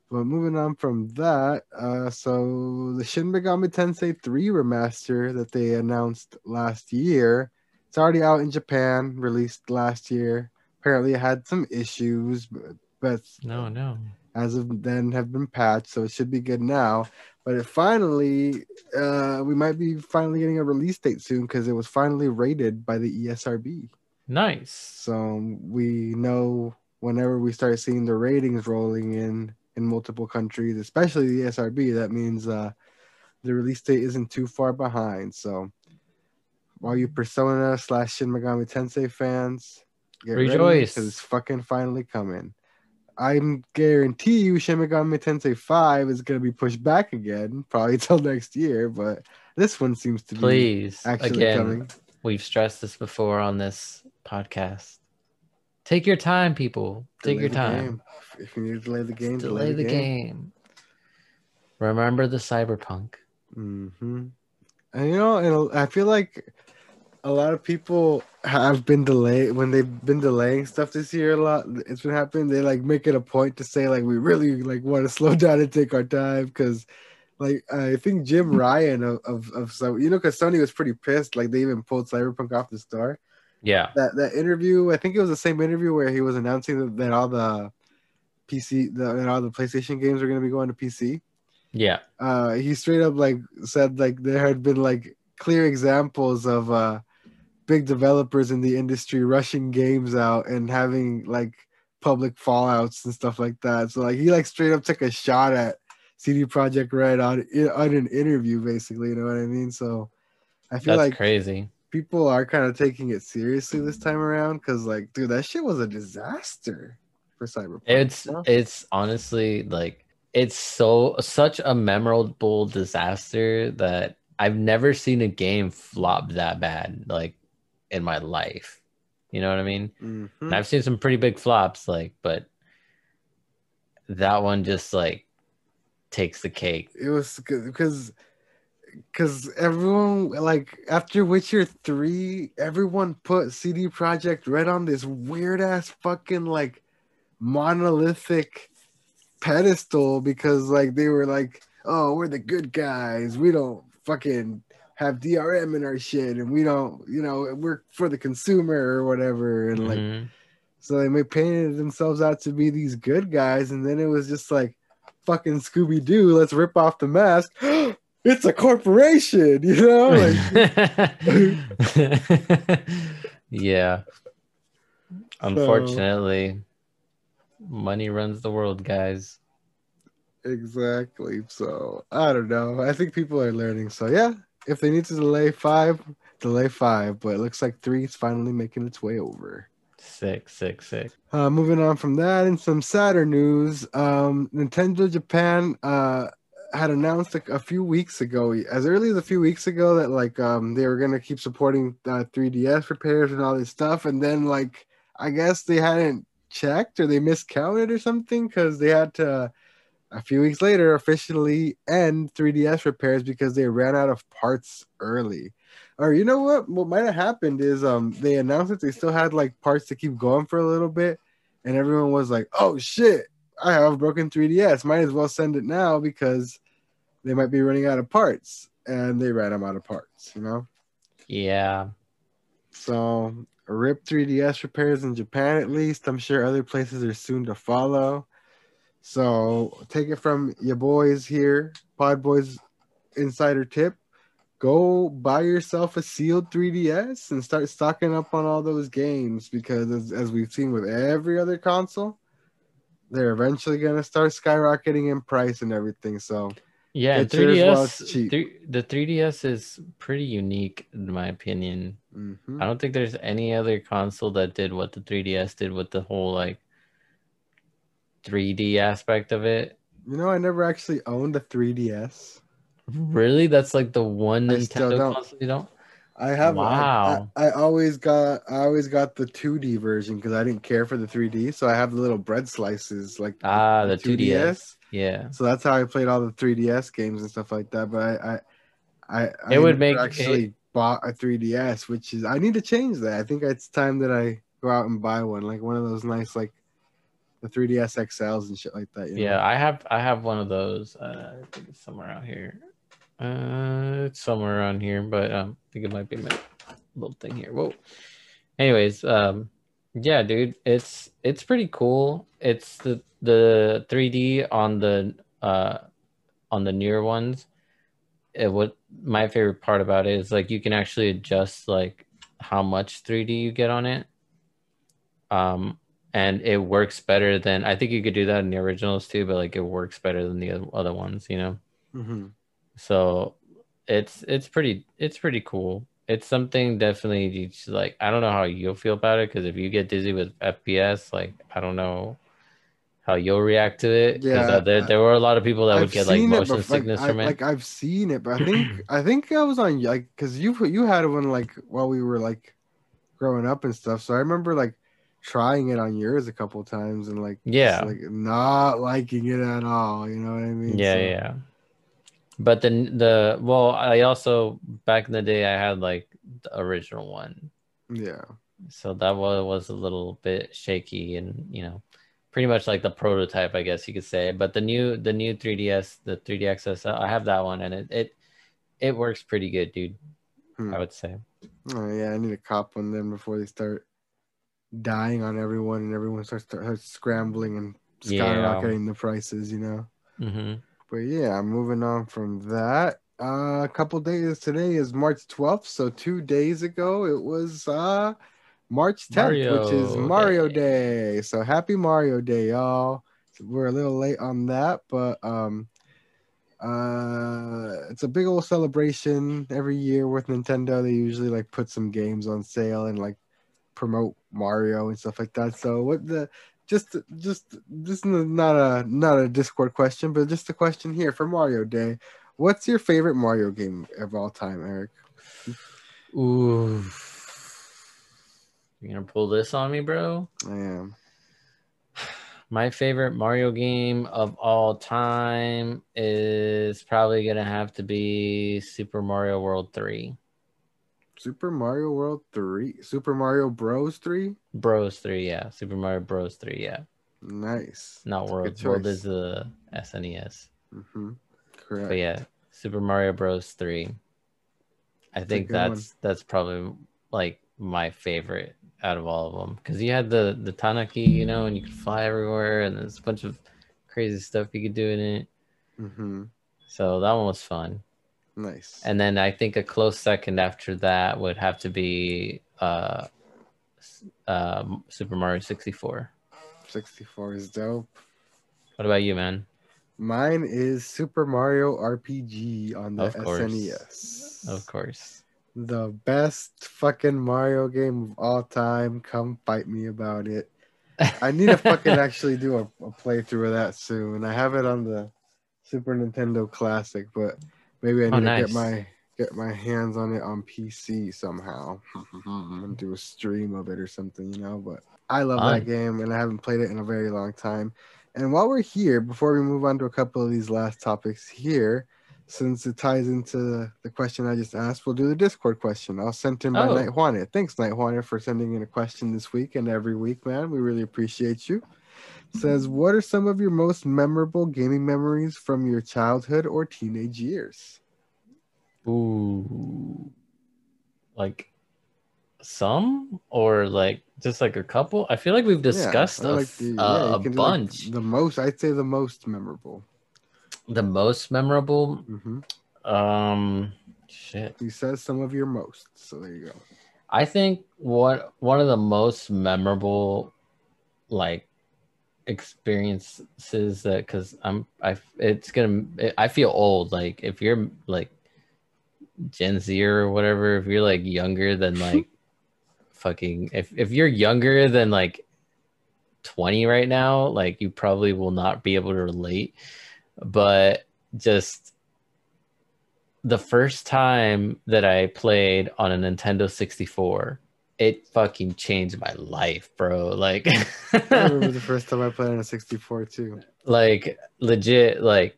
but moving on from that, uh, so the Shin Megami Tensei 3 remaster that they announced last year, it's already out in Japan, released last year. Apparently, it had some issues, but, but No, no. As of then have been patched, so it should be good now. But it finally, uh, we might be finally getting a release date soon because it was finally rated by the ESRB. Nice. So we know whenever we start seeing the ratings rolling in in multiple countries, especially the ESRB, that means uh, the release date isn't too far behind. So all you Persona slash Shin Megami Tensei fans, get Rejoice. because it's fucking finally coming. I'm guarantee you Shin Megami Tensei 5 is gonna be pushed back again, probably till next year, but this one seems to be actually Again, coming. we've stressed this before on this podcast. Take your time, people. Take Delay your time. game. If you need to delay the game, Delay the game. Remember the cyberpunk. Mm-hmm. And you know, I feel like a lot of people have been delayed when they've been delaying stuff this year. A lot, it's been happening. They like make it a point to say like we really like want to slow down and take our time because, like, I think Jim Ryan of of, of so you know, because Sony was pretty pissed. Like they even pulled Cyberpunk off the store. Yeah. That that interview, I think it was the same interview where he was announcing that, that all the PC, the, that all the PlayStation games are going to be going to PC Yeah. uh he straight up like said like there had been like clear examples of uh big developers in the industry rushing games out and having like public fallouts and stuff like that so like he like straight up took a shot at CD Projekt Red on on an interview basically you know what i mean so i feel That's like crazy. people are kind of taking it seriously this time around because like dude that shit was a disaster for cyberpunk It's you know? it's honestly like it's so such a memorable disaster that I've never seen a game flop that bad like in my life. You know what I mean? Mhm. And I've seen some pretty big flops like but that one just like takes the cake. it was because because everyone like after Witcher 3, everyone put CD Projekt Red on this weird ass fucking like monolithic pedestal because like they were like, oh, we're the good guys. We don't fucking have DRM in our shit and we don't, you know, we're for the consumer or whatever. And like Mhm. so they made painted themselves out to be these good guys, and then it was just like fucking Scooby Doo. Let's rip off the mask. it's a corporation, you know. Like, yeah. Unfortunately, money runs the world, guys. exactly. So I don't know. I think people are learning. So yeah, if they need to delay five, delay five. But it looks like three is finally making its way over. Sick, sick, sick. Uh, moving on from that, and some sadder news, um, Nintendo Japan uh, had announced a, a few weeks ago, as early as a few weeks ago, that like um, they were gonna keep supporting uh, 3DS repairs and all this stuff, and then like I guess they hadn't checked or they miscounted or something because they had to a few weeks later officially end 3DS repairs because they ran out of parts early. Or you know what? What might have happened is um they announced that they still had like parts to keep going for a little bit, and everyone was like, "Oh shit, I have a broken 3DS. Might as well send it now because they might be running out of parts." And they ran them out of parts, you know. Yeah. So rip 3DS repairs in Japan at least. I'm sure other places are soon to follow. So take it from your boys here, Pod Boys Insider Tip. Go buy yourself a sealed 3DS and start stocking up on all those games because as, as we've seen with every other console, they're eventually gonna start skyrocketing in price and everything. So Yeah, and Get yours while 3DS it's cheap. three- the 3DS is pretty unique in my opinion. mhm. I don't think there's any other console that did what the 3DS did with the whole like 3D aspect of it. you know, I never actually owned a 3DS. Really? That's like the one I Nintendo don't. console you don't? I have. Wow. I, I, I always got. I always got the 2D version because I didn't care for the 3D. So I have the little bread slices, like Ah, the 2DS. Yeah. So that's how I played all the 3DS games and stuff like that. But I, I, I, I It would make actually bought a 3DS, which is I need to change that. I think it's time that I go out and buy one, like one of those nice, like the 3DS XLs and shit like that. you know? Yeah, I have I have one of those. Uh, I think it's somewhere out here. Uh, it's somewhere around here, but um, I think it might be my little thing here. Whoa. Anyways, um, yeah, dude, it's it's pretty cool. It's the the 3D on the uh on the newer ones. It, what my favorite part about it is like you can actually adjust like how much 3D you get on it. Um, and it works better than I think you could do that in the originals too, but like it works better than the other ones, you know. Mhm. So it's it's pretty it's pretty cool. It's something definitely you just, like I don't know how you'll feel about it because if you get dizzy with FPS, like I don't know how you'll react to it. Yeah, uh, there there were a lot of people that would I've get like motion like, sickness I, from it. Like I've seen it, but I think I think I was on like because you you had one like while we were like growing up and stuff. So I remember like trying it on yours a couple times and like Yeah. like not liking it at all. You know what I mean? yeah, So- yeah. But then the well, I also back in the day I had like the original one. yeah. so that was was a little bit shaky and you know pretty much like the prototype i guess you could say but the new the new 3ds the 3d xs i have that one and it it, it works pretty good dude Hmm. i would say Oh yeah, I need a cop one then before they start dying on everyone and everyone starts, starts scrambling and Yeah. skyrocketing the prices. You know. hmm But yeah, moving on from that. Uh, a couple days today is March 12th, so two days ago it was uh March 10th, which is Mario Mario Day. Day. So happy Mario Day, y'all. We're a little late on that, but um uh it's a big old celebration every year with Nintendo. They usually like put some games on sale and like promote Mario and stuff like that. So what the just just this is not a not a Discord question, but just a question here for Mario Day. What's your favorite Mario game of all time, Eric? ooh you gonna pull this on me bro I am. my favorite mario game of all time is probably gonna have to be super mario world 3 Super Mario World 3. Super Mario Bros 3? bros 3 yeah super mario bros 3 yeah Nice. Not That's World. World is the SNES. Mm-hmm. Correct. But yeah, Super Mario Bros. Three. I a think that's that's probably like my favorite out of all of them because you had the the Tanooki, you know, and you could fly everywhere, and there's a bunch of crazy stuff you could do in it. Mm-hmm. So that one was fun. Nice. And then I think a close second after that would have to be uh, um, Super Mario 64. 64 is dope. What about you, man? Mine is Super Mario RPG on the Of course. SNES. Of course. The best fucking Mario game of all time. Come fight me about it. I need to fucking actually do a, a playthrough of that soon. I have it on the Super Nintendo Classic, but maybe I oh, need Oh, to nice. get my get my hands on it on PC somehow and do a stream of it or something, you know. But I love Fun. that game, and I haven't played it in a very long time. And while we're here, before we move on to a couple of these last topics here, since it ties into the question I just asked, we'll do the Discord question. I'll send in by Oh. Night Juana. Thanks, Night Juana, for sending in a question this week and every week, man. We really appreciate you. Says, what are some of your most memorable gaming memories from your childhood or teenage years? Ooh. Like some or like just like a couple? I feel like we've discussed I a, like f- the- a- yeah, a do, like, bunch. the most, I'd say the most memorable. the most memorable hmm um shit. He says some of your most. So there you go. I think what one of the most memorable like experiences that because I'm I it's gonna I feel old like if you're like Gen Z or whatever if you're like younger than like fucking if if you're younger than like 20 right now like you probably will not be able to relate. But just the first time that I played on a Nintendo 64, it fucking changed my life, bro. Like, I remember the first time I played on a 64 too. like legit, like,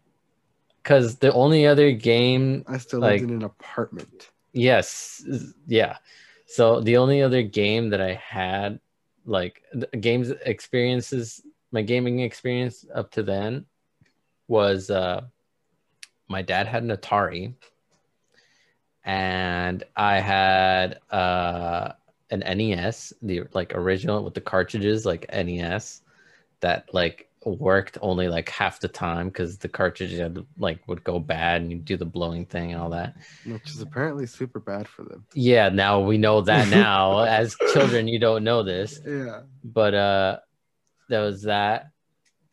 because the only other game, I still Like- lived in an apartment. yes, yeah. So the only other game that I had, like, the games experiences, my gaming experience up to then was uh my dad had an Atari and I had uh an NES, the like original with the cartridges like NES that like worked only like half the time because the cartridge had, like would go bad and you do the blowing thing and all that. Which is apparently super bad for them. Yeah, now we know that now. As children, you don't know this Yeah. but uh there was that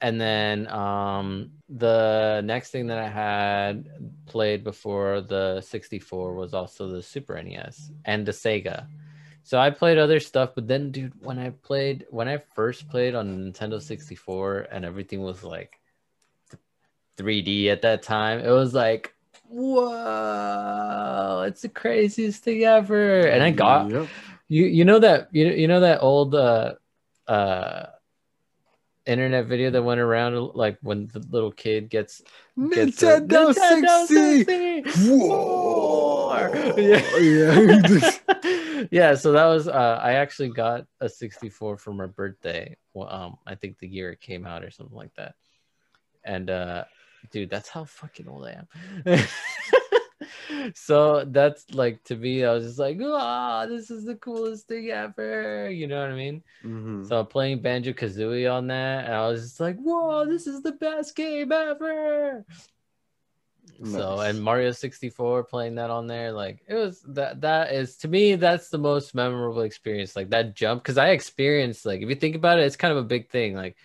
and then um the next thing that i had played before the 64 was also the super nes and the sega so i played other stuff but then dude when i played when i first played on nintendo 64 and everything was like 3d at that time it was like whoa it's the craziest thing ever and i got Yep. you you know that you you know that old uh uh internet video that went around like when the little kid gets, gets a- Nintendo, 60. 60. Whoa. Yeah. yeah. Yeah, so that was uh I actually got a 64 for my birthday. Well, um I think the year it came out or something like that. And uh dude, that's how fucking old I am. so that's like to me, I was just like, oh, this is the coolest thing ever. You know what I mean? Mhm. So playing Banjo Kazooie on that, and I was just like, whoa, this is the best game ever. So and Mario 64 playing that on there, like it was that that is to me, that's the most memorable experience. Like that jump, because I experienced like if you think about it, it's kind of a big thing. Like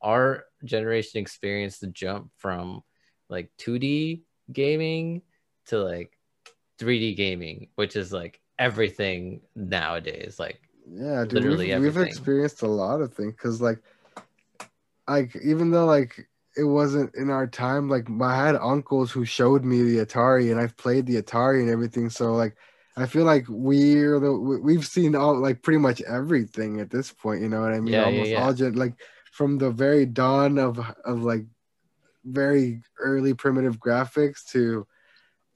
our generation experienced the jump from like 2D gaming to like 3D gaming, which is like everything nowadays. Like Yeah, dude, literally we've, we've experienced a lot of things because, like, like even though like it wasn't in our time, like I had uncles who showed me the Atari, and I've played the Atari and everything. So like, I feel like we're the we- we've seen all like pretty much everything at this point. You know what I mean? Yeah, yeah, Almost yeah. all gen- like from the very dawn of of like very early primitive graphics to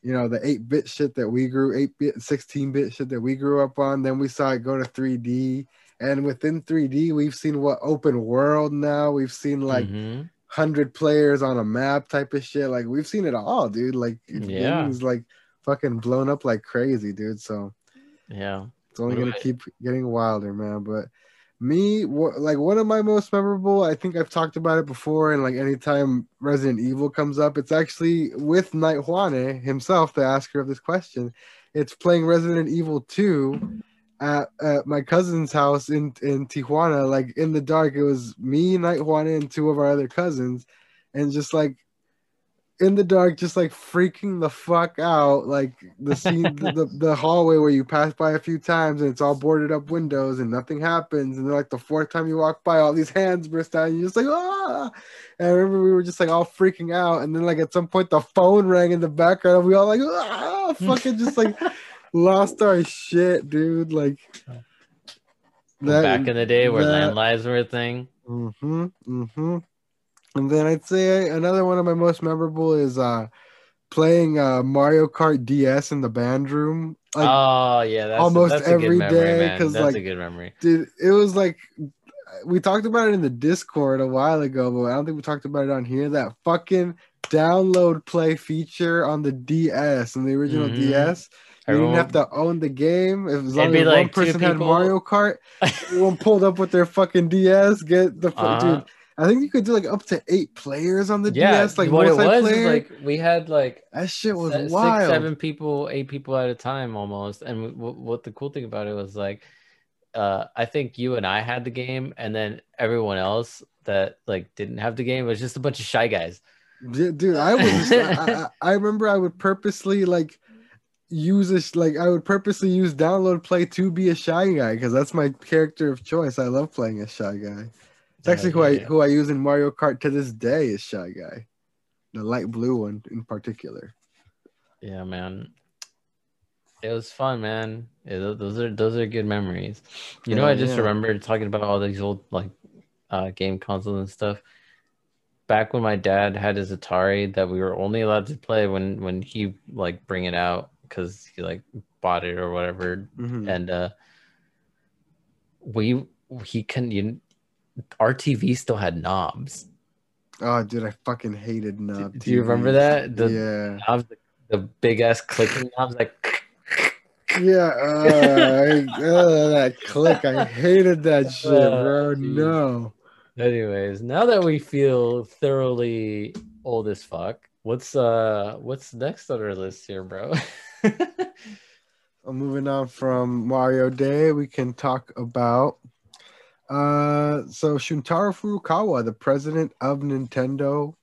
you know the 8-bit shit that we grew 8-bit 16-bit shit that we grew up on then we saw it go to 3d and within 3d we've seen what open world now we've seen like mhm. 100 players on a map type of shit like we've seen it all dude like Yeah. gaming's like fucking blown up like crazy dude so yeah. it's only gonna keep getting wilder, man. But me, wha- like one of my most memorable, I think I've talked about it before, and like anytime Resident Evil comes up, it's actually with Night Juane himself, the asker of this question. It's playing Resident Evil 2 at, at my cousin's house in in Tijuana. Like in the dark, it was me, Night Juane, and two of our other cousins, and just like in the dark, just like freaking the fuck out, like the scene, the, the, the hallway where you pass by a few times and it's all boarded up windows and nothing happens. And then, like the fourth time you walk by, all these hands burst out. And you're just like, ah! And I remember we were just like all freaking out. And then, like, at some point, the phone rang in the background. And we all like, ah! Fucking just like lost our shit, dude. Like, that, Back in the day where that- landlines were a thing. Mm-hmm. Mm-hmm. And then I'd say another one of my most memorable is uh playing uh Mario Kart DS in the band room. Like oh yeah, that's almost that's a good every memory, day, man. 'cause, That's a good memory. dude, it was like we talked about it in the Discord a while ago, but I don't think we talked about it on here. That fucking download play feature on the DS and the original Mhm. DS. You Everyone- didn't have to own the game. If, as long as one like two person had Mario Kart, everyone pulled up with their fucking DS. Get the Uh-huh. dude. I think you could do like up to eight players on the yeah, DS. Like what it was like we had like that shit was se- wild. seven people, eight people at a time almost. And w- what the cool thing about it was like, uh, I think you and I had the game, and then everyone else that like didn't have the game was just a bunch of shy guys. Yeah, dude, I was. I, I remember I would purposely like use this. Like I would purposely use download play to be a shy guy because that's my character of choice. I love playing a shy guy. It's actually who I Yeah. who I use in Mario Kart to this day is shy guy, the light blue one in particular. Yeah, man. It was fun, man. Yeah, those are those are good memories. You know, I just yeah. remembered talking about all these old like uh, game consoles and stuff. Back when my dad had his Atari, that we were only allowed to play when when he like bring it out because he like bought it or whatever, Mhm. and uh, we he can you our TV still had knobs. Oh, dude, I fucking hated knobs. do you remember that? The- yeah. Knobs, the, the big ass clicking knobs, like. Yeah, uh, I, uh, that click. I hated that shit, bro. Oh, no. Anyways, now that we feel thoroughly old as fuck, what's uh what's next on our list here, bro? Well, moving on from Mario Day, we can talk about uh so Shuntaro Furukawa, the president of Nintendo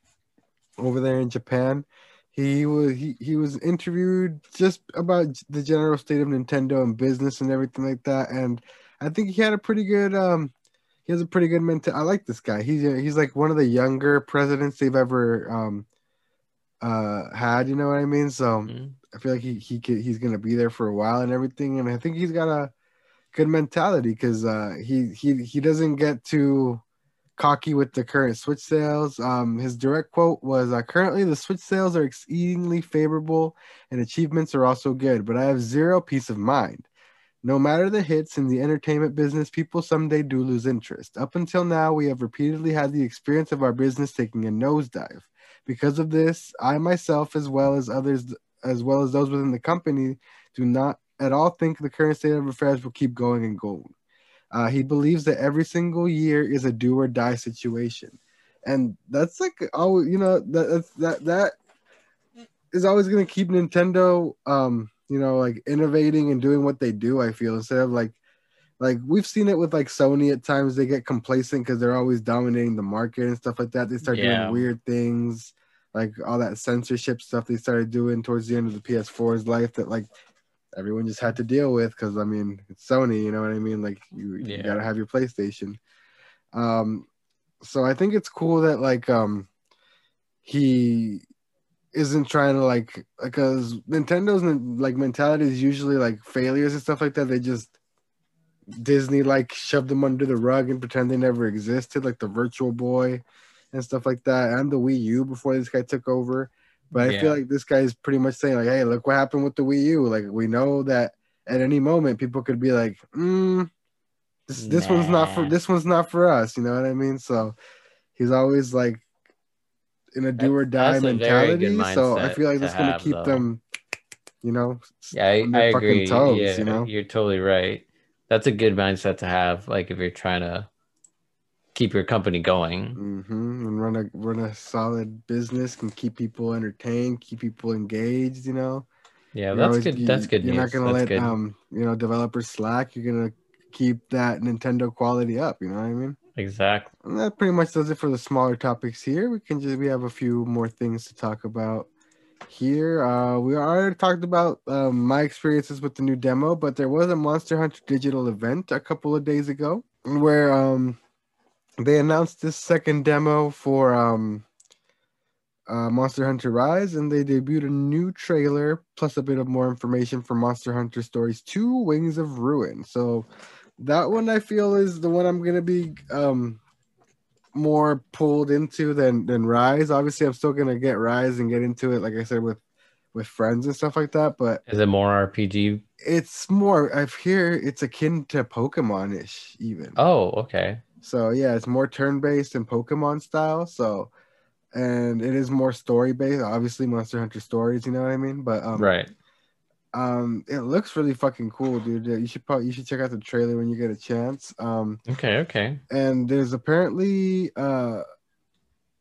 over there in Japan. He was he, he was interviewed just about the general state of Nintendo and business and everything like that. And I think he had a pretty good um he has a pretty good mental I like this guy. He's he's like one of the younger presidents they've ever um uh had, you know what I mean? So Mhm. I feel like he he could, he's gonna be there for a while and everything, and I think he's got a good mentality because uh, he he he doesn't get too cocky with the current Switch sales. Um, his direct quote was, uh, "Currently, the Switch sales are exceedingly favorable, and achievements are also good, but I have zero peace of mind." No matter the hits in the entertainment business, people someday do lose interest. Up until now, we have repeatedly had the experience of our business taking a nosedive. Because of this, I myself, as well as others, as well as those within the company, do not at all think the current state of affairs will keep going and going. Uh, he believes that every single year is a do or die situation, and that's like oh, you know that that that is always going to keep Nintendo, um, you know, like innovating and doing what they do. I feel instead of like like we've seen it with like Sony at times they get complacent because they're always dominating the market and stuff like that. They start Yeah. doing weird things, like all that censorship stuff they started doing towards the end of the PS4's life that like everyone just had to deal with because I mean it's Sony, you know what I mean? Like you, you gotta have your PlayStation. Um, so I think it's cool that like um he isn't trying to like because Nintendo's like mentality is usually like failures and stuff like that. They just Disney like shoved them under the rug and pretend they never existed, like the Virtual Boy and stuff like that, and the Wii U before this guy took over. But I Yeah. feel like this guy is pretty much saying like, "Hey, look what happened with the Wii U. Like we know that at any moment people could be like, mm, this this one's not for this one's not for us." You know what I mean? So he's always like in a do or die that's a very good mentality. So I feel like that's gonna keep though. them, you know, Yeah, I, I agree. toes, yeah, you know? you're totally right. That's a good mindset to have, like if you're trying to keep your company going. hmm and run a run a solid business can keep people entertained, keep people engaged. You know, Yeah, You're that's always- good. you- That's good You're news. not gonna That's let good. um you know developers slack. You're gonna keep that Nintendo quality up. You know what I mean? exactly. And that pretty much does it for the smaller topics here. We can just we have a few more things to talk about here. Uh, we already talked about um, my experiences with the new demo, but there was a Monster Hunter digital event a couple of days ago where um, they announced this second demo for um, uh, Monster Hunter Rise, and they debuted a new trailer plus a bit of more information for Monster Hunter Stories 2 Wings of Ruin. So that one I feel is the one I'm gonna be um more pulled into than than Rise. Obviously, I'm still gonna get Rise and get into it, like I said, with with friends and stuff like that. But Is it more RPG? it's more. I've hear it's akin to Pokemon ish, even. Oh, okay. So yeah, it's more turn based and Pokemon style. So and it is more story based. Obviously, Monster Hunter stories. You know what I mean? But um, right. um, it looks really fucking cool, dude. You should probably you should check out the trailer when you get a chance. Um. Okay. Okay. and there's apparently uh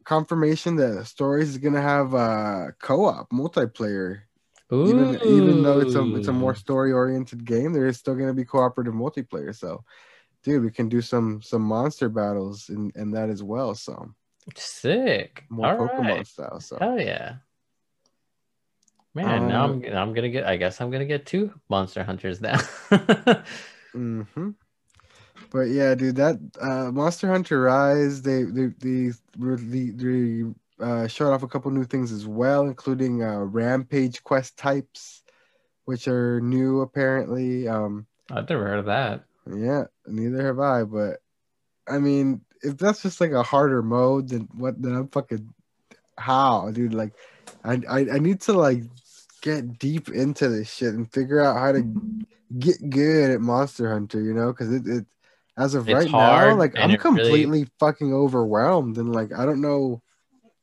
confirmation that stories is gonna have uh co-op multiplayer Ooh. even even though it's a it's a more story oriented game there is still gonna be cooperative multiplayer so dude we can do some some monster battles and and that as well so sick. more All pokemon right. style so Hell yeah. Man, now Uh, I'm I'm gonna get. I guess I'm gonna get two monster hunters now. hmm But yeah, dude, that uh, Monster Hunter Rise, they they they, really, they uh, showed off a couple new things as well, including uh, Rampage quest types, which are new apparently. Um, I've never heard of that. Yeah, neither have I. But I mean, if that's just like a harder mode, then what? Then I'm fucking how, dude? Like, I I, I need to like get deep into this shit and figure out how to get good at Monster Hunter. You know, because it, it as of It's right now, like I'm it really- completely fucking overwhelmed and like I don't know.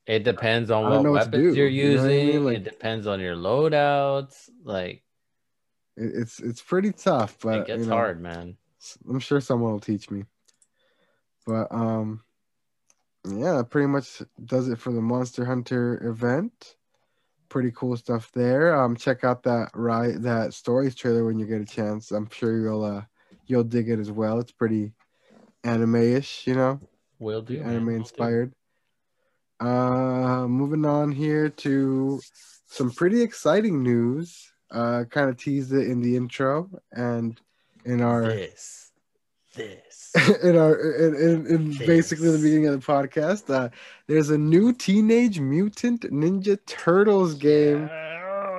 It depends on what weapons you're you know I mean? using. Like- it depends on your loadouts. Like it's it's pretty tough, but it gets you know, hard, man. I'm sure someone will teach me. But um yeah, pretty much does it for the Monster Hunter event. Pretty cool stuff there. Um check out that right that stories trailer when you get a chance. I'm sure you'll uh you'll dig it as well. It's pretty anime-ish, you know, Will do. man, anime do. inspired. Uh moving on here to some pretty exciting news. Uh kind of teased it in the intro and in our This. This. in our in, in, in basically the beginning of the podcast uh there's a new teenage mutant ninja turtles game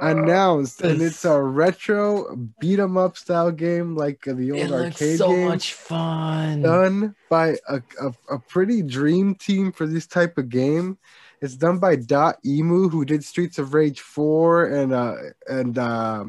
announced and it's a retro beat 'em up style game like the old arcade game. It arcade so game much fun. done by a, a, a pretty dream team for this type of game it's done by Dotemu who did streets of rage 4 and uh and uh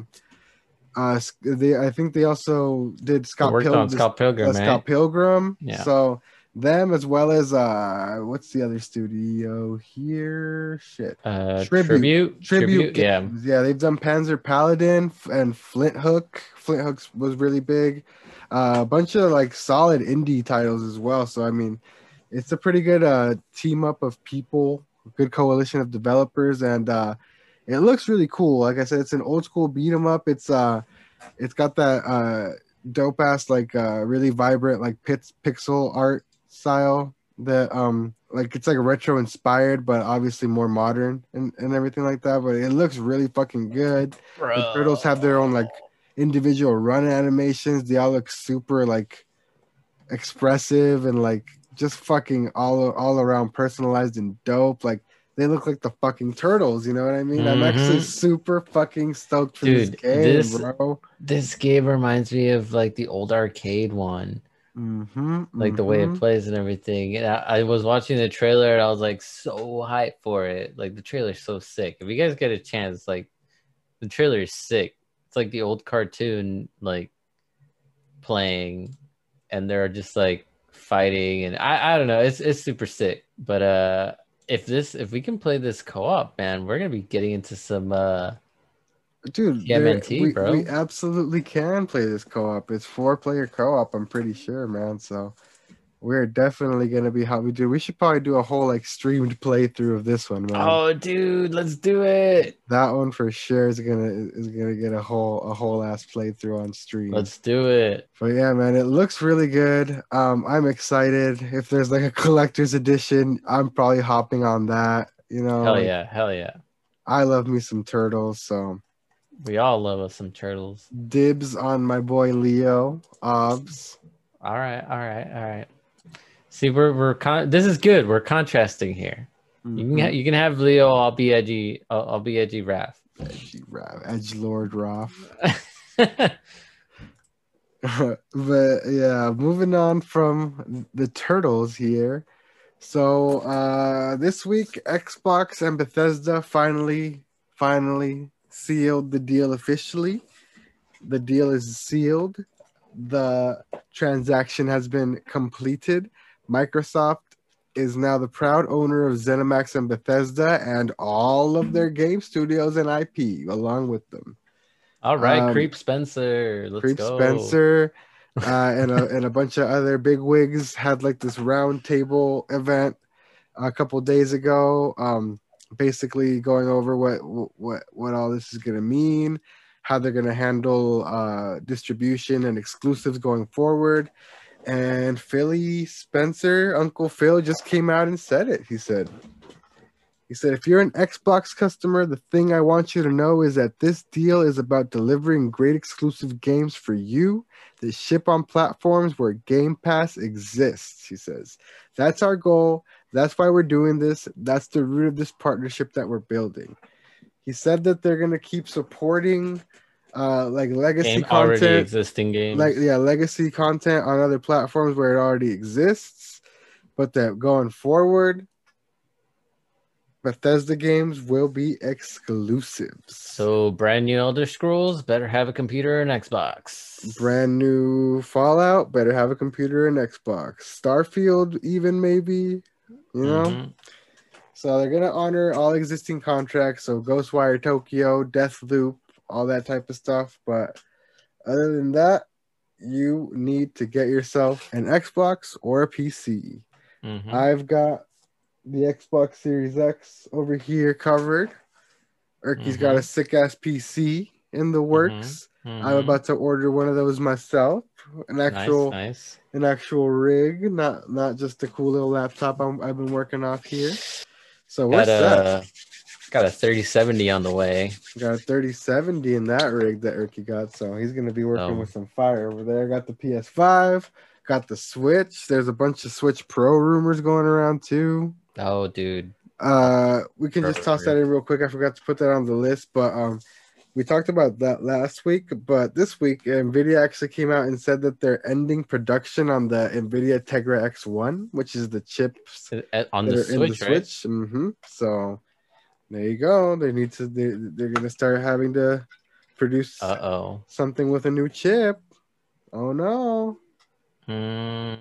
uh they i think they also did scott worked Pilgrim, on Scott Pilgrim, uh, man. Scott Pilgrim. Yeah. So them as well as uh what's the other studio here? Shit. uh, Tribute. tribute. Tribute, Yeah. Yeah, they've done Panzer Paladin and Flinthook. Flint Hooks was really big. Uh, a bunch of like solid indie titles as well. So I mean, it's a pretty good uh team up of people, good coalition of developers, and uh it looks really cool. Like I said, it's an old school beat 'em up. It's uh it's got that uh dope ass like uh really vibrant like pits pixel art style that um like it's like retro inspired but obviously more modern and, and everything like that. But it looks really fucking good. The turtles have their own like individual run animations. They all look super like expressive and like just fucking all all around personalized and dope. Like they look like the fucking turtles you know what i mean i'm actually Mhm. super fucking stoked for Dude, this game this- bro This game reminds me of like the old arcade one, hmm like the way it plays and everything. And I, I was watching the trailer and I was like so hyped for it. Like the trailer's so sick. If you guys get a chance, like the trailer is sick. It's like the old cartoon, like playing, and they're just like fighting, and I, I don't know. It's it's super sick. But uh, if this if we can play this co-op, man, we're gonna be getting into some uh dude TMNT, we, bro. we absolutely can play this co-op it's four player co-op i'm pretty sure man so we're definitely gonna be how we do we should probably do a whole like streamed playthrough of this one man Oh, dude, let's do it. that one for sure is gonna is gonna get a whole a whole ass playthrough on stream Let's do it. but yeah man it looks really good um i'm excited if there's like a collector's edition i'm probably hopping on that you know Hell yeah, hell yeah. i love me some turtles so We all love us some turtles. dibs on my boy leo obs All right, all right, all right. See, we're we're con- this is good. We're contrasting here. You can ha- you can have Leo. I'll be edgy. I'll, I'll be edgy. Raph. Edgy Ra- Edge Lord Roth. but yeah, moving on from the turtles here. So uh this week Xbox and Bethesda finally finally sealed the deal officially. The deal is sealed. The transaction has been completed. Microsoft is now the proud owner of ZeniMax and Bethesda and all of their game studios and IP along with them. all right, Um, Creep Spencer. Let's Creep go. Spencer uh, and a and a bunch of other big wigs had like this round table event a couple days ago. Um, basically going over what what what all this is gonna mean, how they're gonna handle uh, distribution and exclusives going forward. And Philly Spencer, Uncle Phil, just came out and said it. He said, he said, if you're an Xbox customer, the thing I want you to know is that this deal is about delivering great exclusive games for you that ship on platforms where Game Pass exists. He says, that's our goal. That's why we're doing this. That's the root of this partnership that we're building. He said that they're gonna keep supporting uh like legacy Game already content existing games. like yeah legacy content on other platforms where it already exists but that going forward bethesda games will be exclusives so brand new Elder Scrolls better have a computer and Xbox. brand new fallout better have a computer and xbox starfield even maybe you know Mhm. so they're gonna honor all existing contracts so ghostwire tokyo deathloop all that type of stuff but other than that you need to get yourself an xbox or a pc Mhm. I've got the Xbox Series X over here covered. Erky's got a sick ass PC in the works. I'm Mhm. about to order one of those myself. An actual nice, nice. an actual rig, not not just a cool little laptop I'm, I've been working off here. So what's that? Got a 3070 on the way. Got a 3070 in that rig that Erky got. So he's gonna be working Oh. with some fire over there. Got the PS5, got the Switch. There's a bunch of Switch Pro rumors going around too. Oh, dude. Uh, we can just Perfect. toss that in real quick. I forgot to put that on the list, but um, we talked about that last week. But this week, Nvidia actually came out and said that they're ending production on the Nvidia Tegra X1, which is the chips Uh, On that the Switch, the right? Switch. hmm So there you go. They need to. They, they're gonna start having to produce Uh oh. something with a new chip. Oh no! Mm.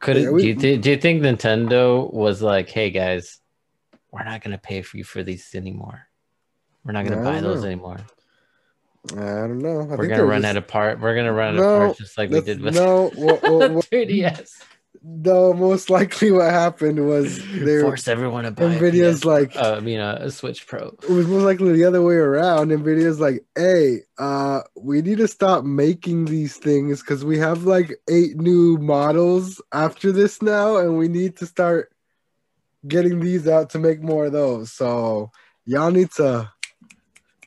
Could it, we- do you thi- do you think Nintendo was like, "Hey guys, we're not gonna pay for you for these anymore. We're not gonna I buy those know. anymore. I don't know. I we're gonna run just- out of part. We're gonna run out No, of parts just like we did with no. Well, well, 3DS. No, most likely what happened was they forced everyone to buy Nvidia's like uh, I mean, uh, a Switch Pro. it was most likely the other way around. Nvidia's like, hey, uh, we need to stop making these things because we have like eight new models after this now, and we need to start getting these out to make more of those. So y'all need to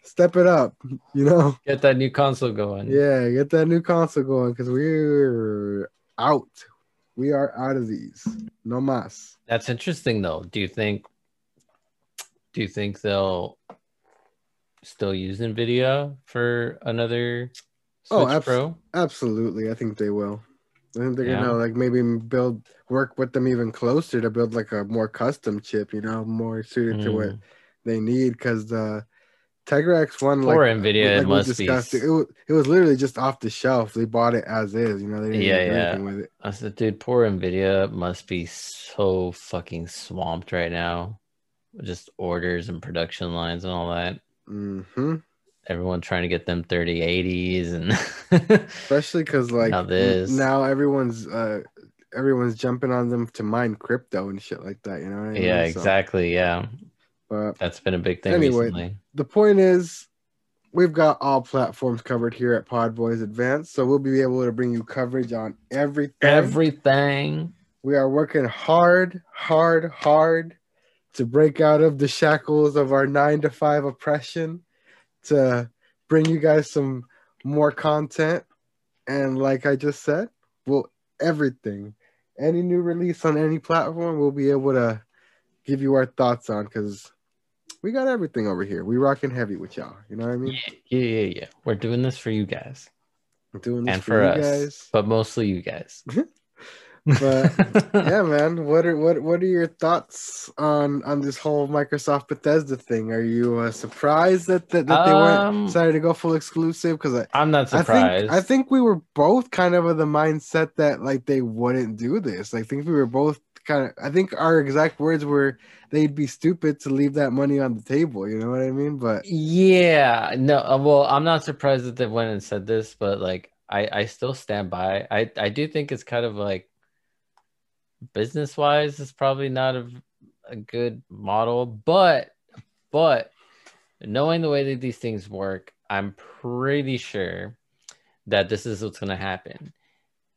step it up, you know? Get that new console going. Yeah, get that new console going because we're out. We are out of these. No mas. That's interesting though. Do you think do you think they'll still use Nvidia for another Switch Oh, abs- Pro? Absolutely, I think they will. I think they're Yeah. gonna like maybe build work with them even closer to build like a more custom chip, you know, more suited to what Mm. they need. Because the Tegra X1, Poor like, Nvidia, it like must be it, was, it was literally just off the shelf. They bought it as is, you know. They didn't Yeah, do yeah. anything with it. I said, dude, poor Nvidia must be so fucking swamped right now. Just orders and production lines and all that. hmm Everyone trying to get them 3080s and Especially because like Now this. now everyone's uh everyone's jumping on them to mine crypto and shit like that. You know what I mean? yeah, So, exactly. Yeah, but that's been a big thing Anyway, recently. the point is we've got all platforms covered here at Pod Boys Advanced, so we'll be able to bring you coverage on everything. Everything. we are working hard, hard, hard to break out of the shackles of our nine to five oppression to bring you guys some more content. And like I just said, we'll everything, any new release on any platform, we'll be able to give you our thoughts on because we got everything over here. We rocking heavy with y'all. You know what I mean? Yeah, yeah, yeah, yeah. We're doing this for you guys, I'm doing this and for, for you us, guys. but mostly you guys. But, yeah, man. What are what what are your thoughts on on this whole Microsoft Bethesda thing? Are you uh, surprised that that, that they Um, went decided to go full exclusive? Because I, I'm not I surprised. think I think we were both kind of of the mindset that like they wouldn't do this. I think we were both kind of. I think our exact words were they'd be stupid to leave that money on the table. You know what I mean? But Yeah, no, uh, well, I'm not surprised that they went and said this, but like I I still stand by. I I do think it's kind of like business wise, it's probably not a, a good model, but but knowing the way that these things work, I'm pretty sure that this is what's going to happen.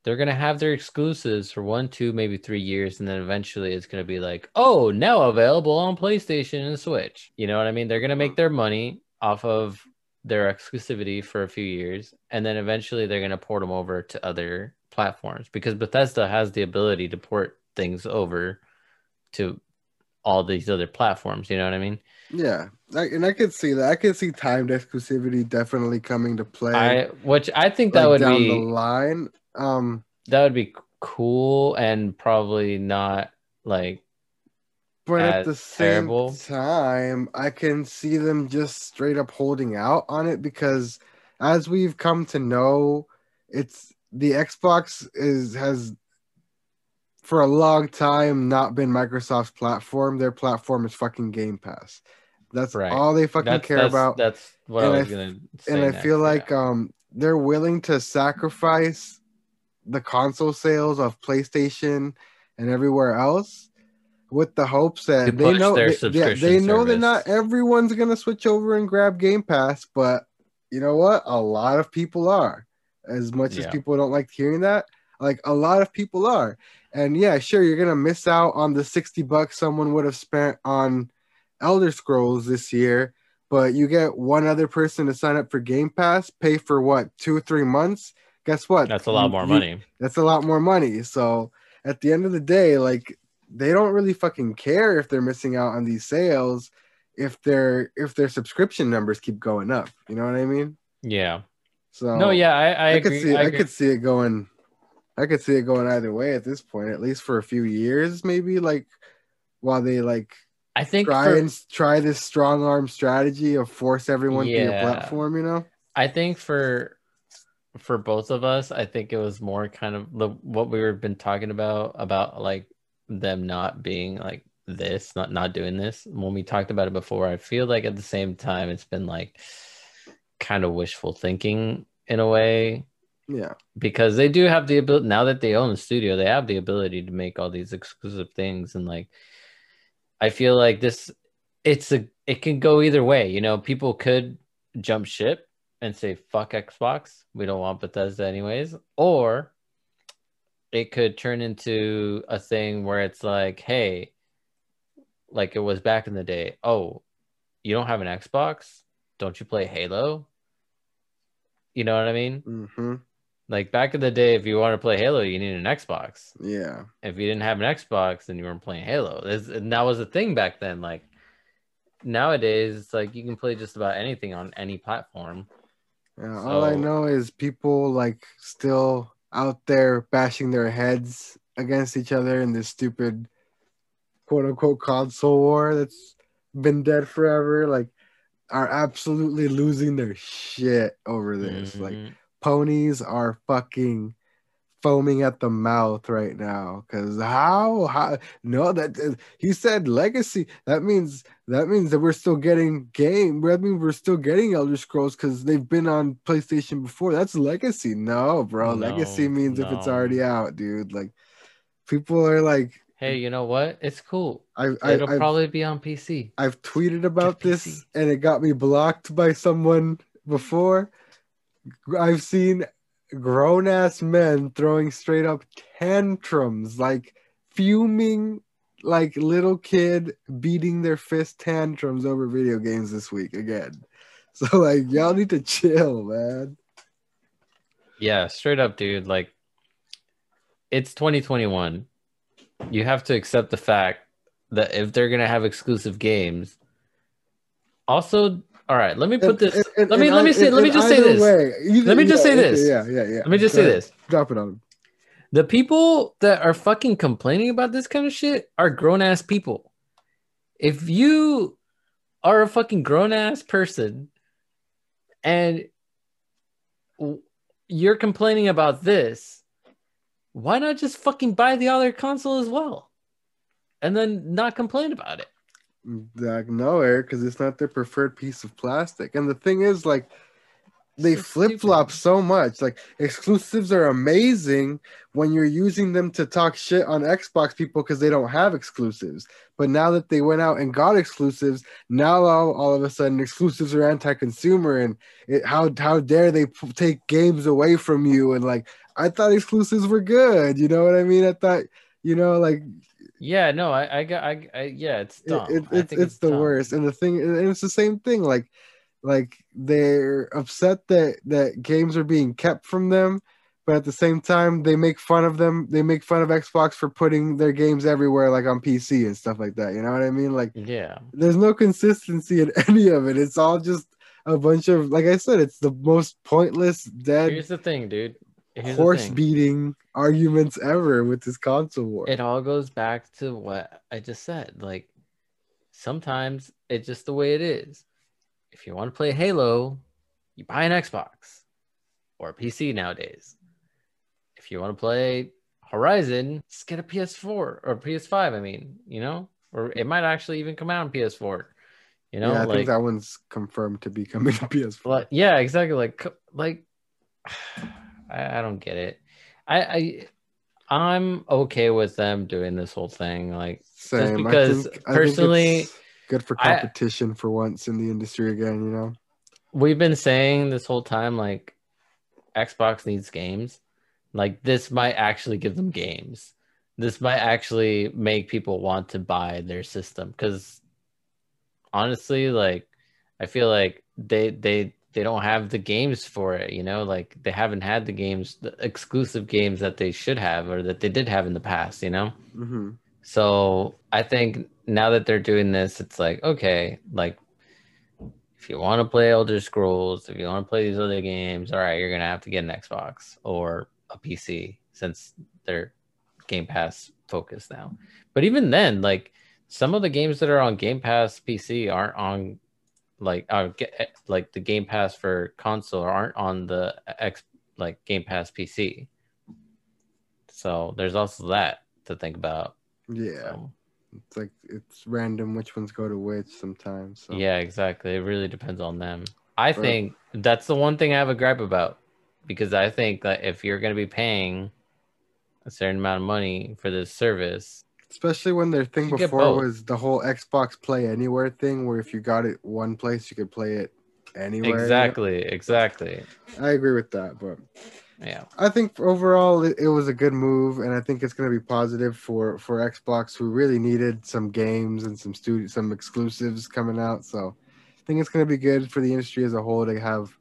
They're going to have their exclusives for one, two, maybe three years, and then eventually it's going to be like, oh, now available on PlayStation and Switch. You know what I mean? They're going to make their money off of their exclusivity for a few years, and then eventually they're going to port them over to other platforms because Bethesda has the ability to port things over to all these other platforms. You know what I mean? Yeah, I, and I could see that. I could see timed exclusivity definitely coming to play. I which I think that like, would down be the line. Um, that would be cool and probably not like but at the same terrible. time, I can see them just straight up holding out on it because, as we've come to know, it's the Xbox is has for a long time not been Microsoft's platform. Their platform is fucking Game Pass. That's Right. all they fucking that's, care that's, about. That's what And I I was f- gonna say. and I next, feel yeah. like um they're willing to sacrifice the console sales of PlayStation and everywhere else with the hopes that they know they, they, they know that not everyone's gonna switch over and grab Game Pass, but you know what? A lot of people are. As much as people don't like hearing that, like a lot of people are. And yeah, sure, you're gonna miss out on the 60 bucks someone would have spent on Elder Scrolls this year, but you get one other person to sign up for Game Pass, pay for what, two or three months? Guess what? that's a lot You- more you- money. That's a lot more money. So at the end of the day, like they don't really fucking care if they're missing out on these sales if their if their subscription numbers keep going up. You know what I mean? Yeah. So no, yeah, I, I, I, agree. could see I I, could see it going I could see it going either way at this point, at least for a few years, maybe like while they like I think try for, and try this strong arm strategy of force everyone to your platform, you know? I think for for both of us, I think it was more kind of the what we were been talking about about like them not being like this, not not doing this. When we talked about it before, I feel like at the same time it's been like kind of wishful thinking in a way Yeah. because they do have the ability now that they own the studio, they have the ability to make all these exclusive things and like I feel like this it's a it can go either way. You know, people could jump ship and say fuck Xbox, we don't want Bethesda anyways, or it could turn into a thing where it's like, hey, like it was back in the day. Oh, you don't have an Xbox? Don't you play Halo? You know what I mean? Mm-hmm. Like back in the day, if you want to play Halo, you need an Xbox. Yeah. If you didn't have an Xbox, then you weren't playing Halo. This- And that was a thing back then. Like nowadays, it's like you can play just about anything on any platform. Yeah, all I know is people like still out there bashing their heads against each other in this stupid quote unquote console war that's been dead forever. Like, are absolutely losing their shit over this. Like, Mhm. ponies are fucking foaming at the mouth right now because how how no that he said legacy that means that means that we're still getting game that means we're still getting elder scrolls because they've been on playstation before that's legacy no bro legacy No, means if it's already out dude like people are like hey, you know what? It's cool. i I, It'll I've, probably be on PC. I've tweeted about Get this PC. and it got me blocked by someone before. I've seen grown ass men throwing straight up tantrums, like fuming, like little kid beating their fist tantrums over video games this week again. So like y'all need to chill, man. Yeah, straight up, dude. Like, it's 2021. You have to accept the fact that if they're gonna have exclusive games, also, all right. Let me put this. And- and- let me and let me say. Let me just say this. way, either- Let me just yeah, say this. Yeah, yeah, yeah. Let me just Go say ahead. this. Drop it on him. The people that are fucking complaining about this kind of shit are grown ass people. If you are a fucking grown ass person and you're complaining about this, why not just fucking buy the other console as well? And then not complain about it. Like no, Eric, because it's not their preferred piece of plastic. And the thing is, like, they So flip flop so much. Like, exclusives are amazing when you're using them to talk shit on Xbox people because they don't have exclusives. But now that they went out and got exclusives, now all, all of a sudden exclusives are anti-consumer, and it, how how dare they p- take games away from you? And like, I thought exclusives were good. You know what I mean? I thought, you know, like Yeah, no, I, I got, I, I, yeah, it's dumb. it- I it's think it's the dumb. worst and the thing and it's the same thing like like they're upset that that games are being kept from them but at the same time, they make fun of them. They make fun of Xbox for putting their games everywhere, like on PC and stuff like that. You know what I mean? Like, Yeah. there's no consistency in any of it. It's all just a bunch of, like I said, it's the most pointless, dead, Here's the thing, dude. Here's horse beating arguments ever with this console war. It all goes back to what I just said. Like sometimes it's just the way it is. If you want to play Halo, you buy an Xbox or a PC nowadays. If you want to play Horizon, just get a PS4 or PS5. I mean, you know, or it might actually even come out on PS4. You know, yeah, I like think that one's confirmed to be coming to PS4. Like, yeah, exactly. Like, like, I, I don't get it. I, I, I'm okay with them doing this whole thing. Like, Same. because I think, I personally, it's good for I- competition for once in the industry again. You know. we've been saying this whole time, like, Xbox needs games. Like, this might actually give them games. This might actually make people want to buy their system because, honestly, like, I feel like they they they don't have the games for it. You know, like they haven't had the games, the exclusive games that they should have or that they did have in the past. You know. hmm So I think now that they're doing this, it's like, okay, like if you want to play Elder Scrolls, if you want to play these other games, all right, you're gonna have to get an Xbox or a PC since they're Game Pass focused now. But even then, like some of the games that are on Game Pass PC aren't on like uh, get, like the Game Pass for console aren't on the X like Game Pass PC. So there's also that to think about. Yeah, So, it's like it's random which ones go to which sometimes. So. Yeah, exactly. It really depends on them. I think that's the one thing I have a gripe about because I think that if you're going to be paying a certain amount of money for this service, Especially when their thing You before was the whole Xbox Play Anywhere thing, where if you got it one place, you could play it anywhere. exactly, exactly. I agree with that, but Yeah, I think overall it, it was a good move, and I think it's going to be positive for for Xbox, who really needed some games and some studio, some exclusives coming out. So I think it's going to be good for the industry as a whole to have,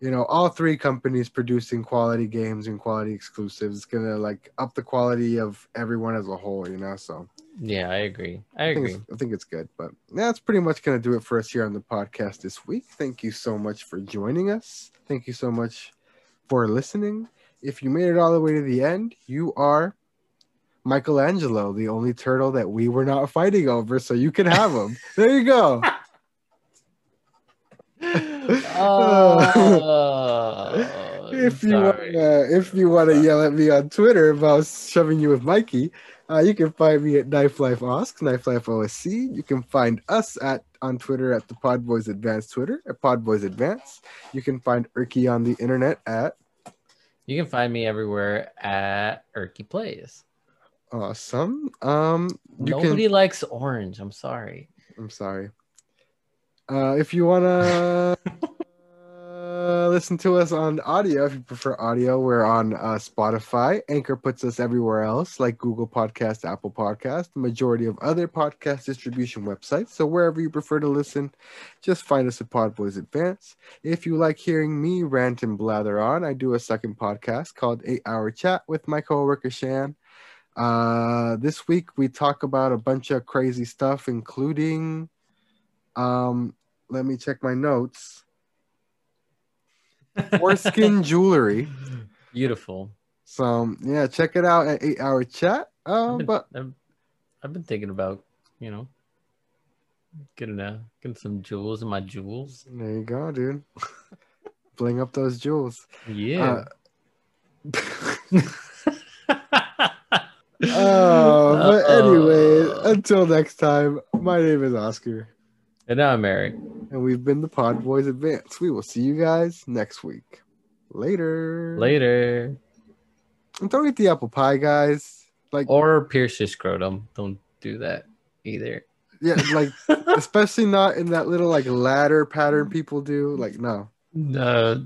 you know, all three companies producing quality games and quality exclusives. It's going to like up the quality of everyone as a whole, you know. So yeah, I agree. I I think agree. it's, I think it's good, but that's pretty much going to do it for us here on the podcast this week. Thank you so much for joining us. Thank you so much for listening. If you made it all the way to the end, you are Michelangelo, the only turtle that we were not fighting over, so you can have him. there you go. Oh, if you uh, if you want to yell at me on Twitter about shoving you with Mikey, uh, you can find me at Knife Life Osc, Knife Life OSC. You can find us at on Twitter at the Pod Boys Advance Twitter at Pod Boys Advance. You can find Erky on the internet at you can find me everywhere at Erky Plays. Awesome. Um, you Nobody can. likes orange. I'm sorry. I'm sorry. Uh, if you wanna uh, listen to us on audio, if you prefer audio, we're on uh, Spotify. Anchor puts us everywhere else, like Google Podcast, Apple Podcast, the majority of other podcast distribution websites. So wherever you prefer to listen, just find us at Podboys Advance. If you like hearing me rant and blather on, I do a second podcast called Eight Hour Chat with my coworker Shan. Uh, this week we talk about a bunch of crazy stuff, including, um, let me check my notes. Foreskin jewelry. Beautiful. So yeah, check it out at Eight Hour Chat. I've Uh, been, but I've, I've been thinking about, you know, getting a getting some jewels in my jewels. there you go, dude. Bling up those jewels. Yeah. Oh, but anyway, until next time, my name is Oscar, and now I'm Eric. and we've been the Pod Boys Advance. We will see you guys next week. Later. Later. And don't eat the apple pie, guys. Like, Or pierce your scrotum. Don't do that either. yeah, like especially not in that little like ladder pattern people do. Like, no. No.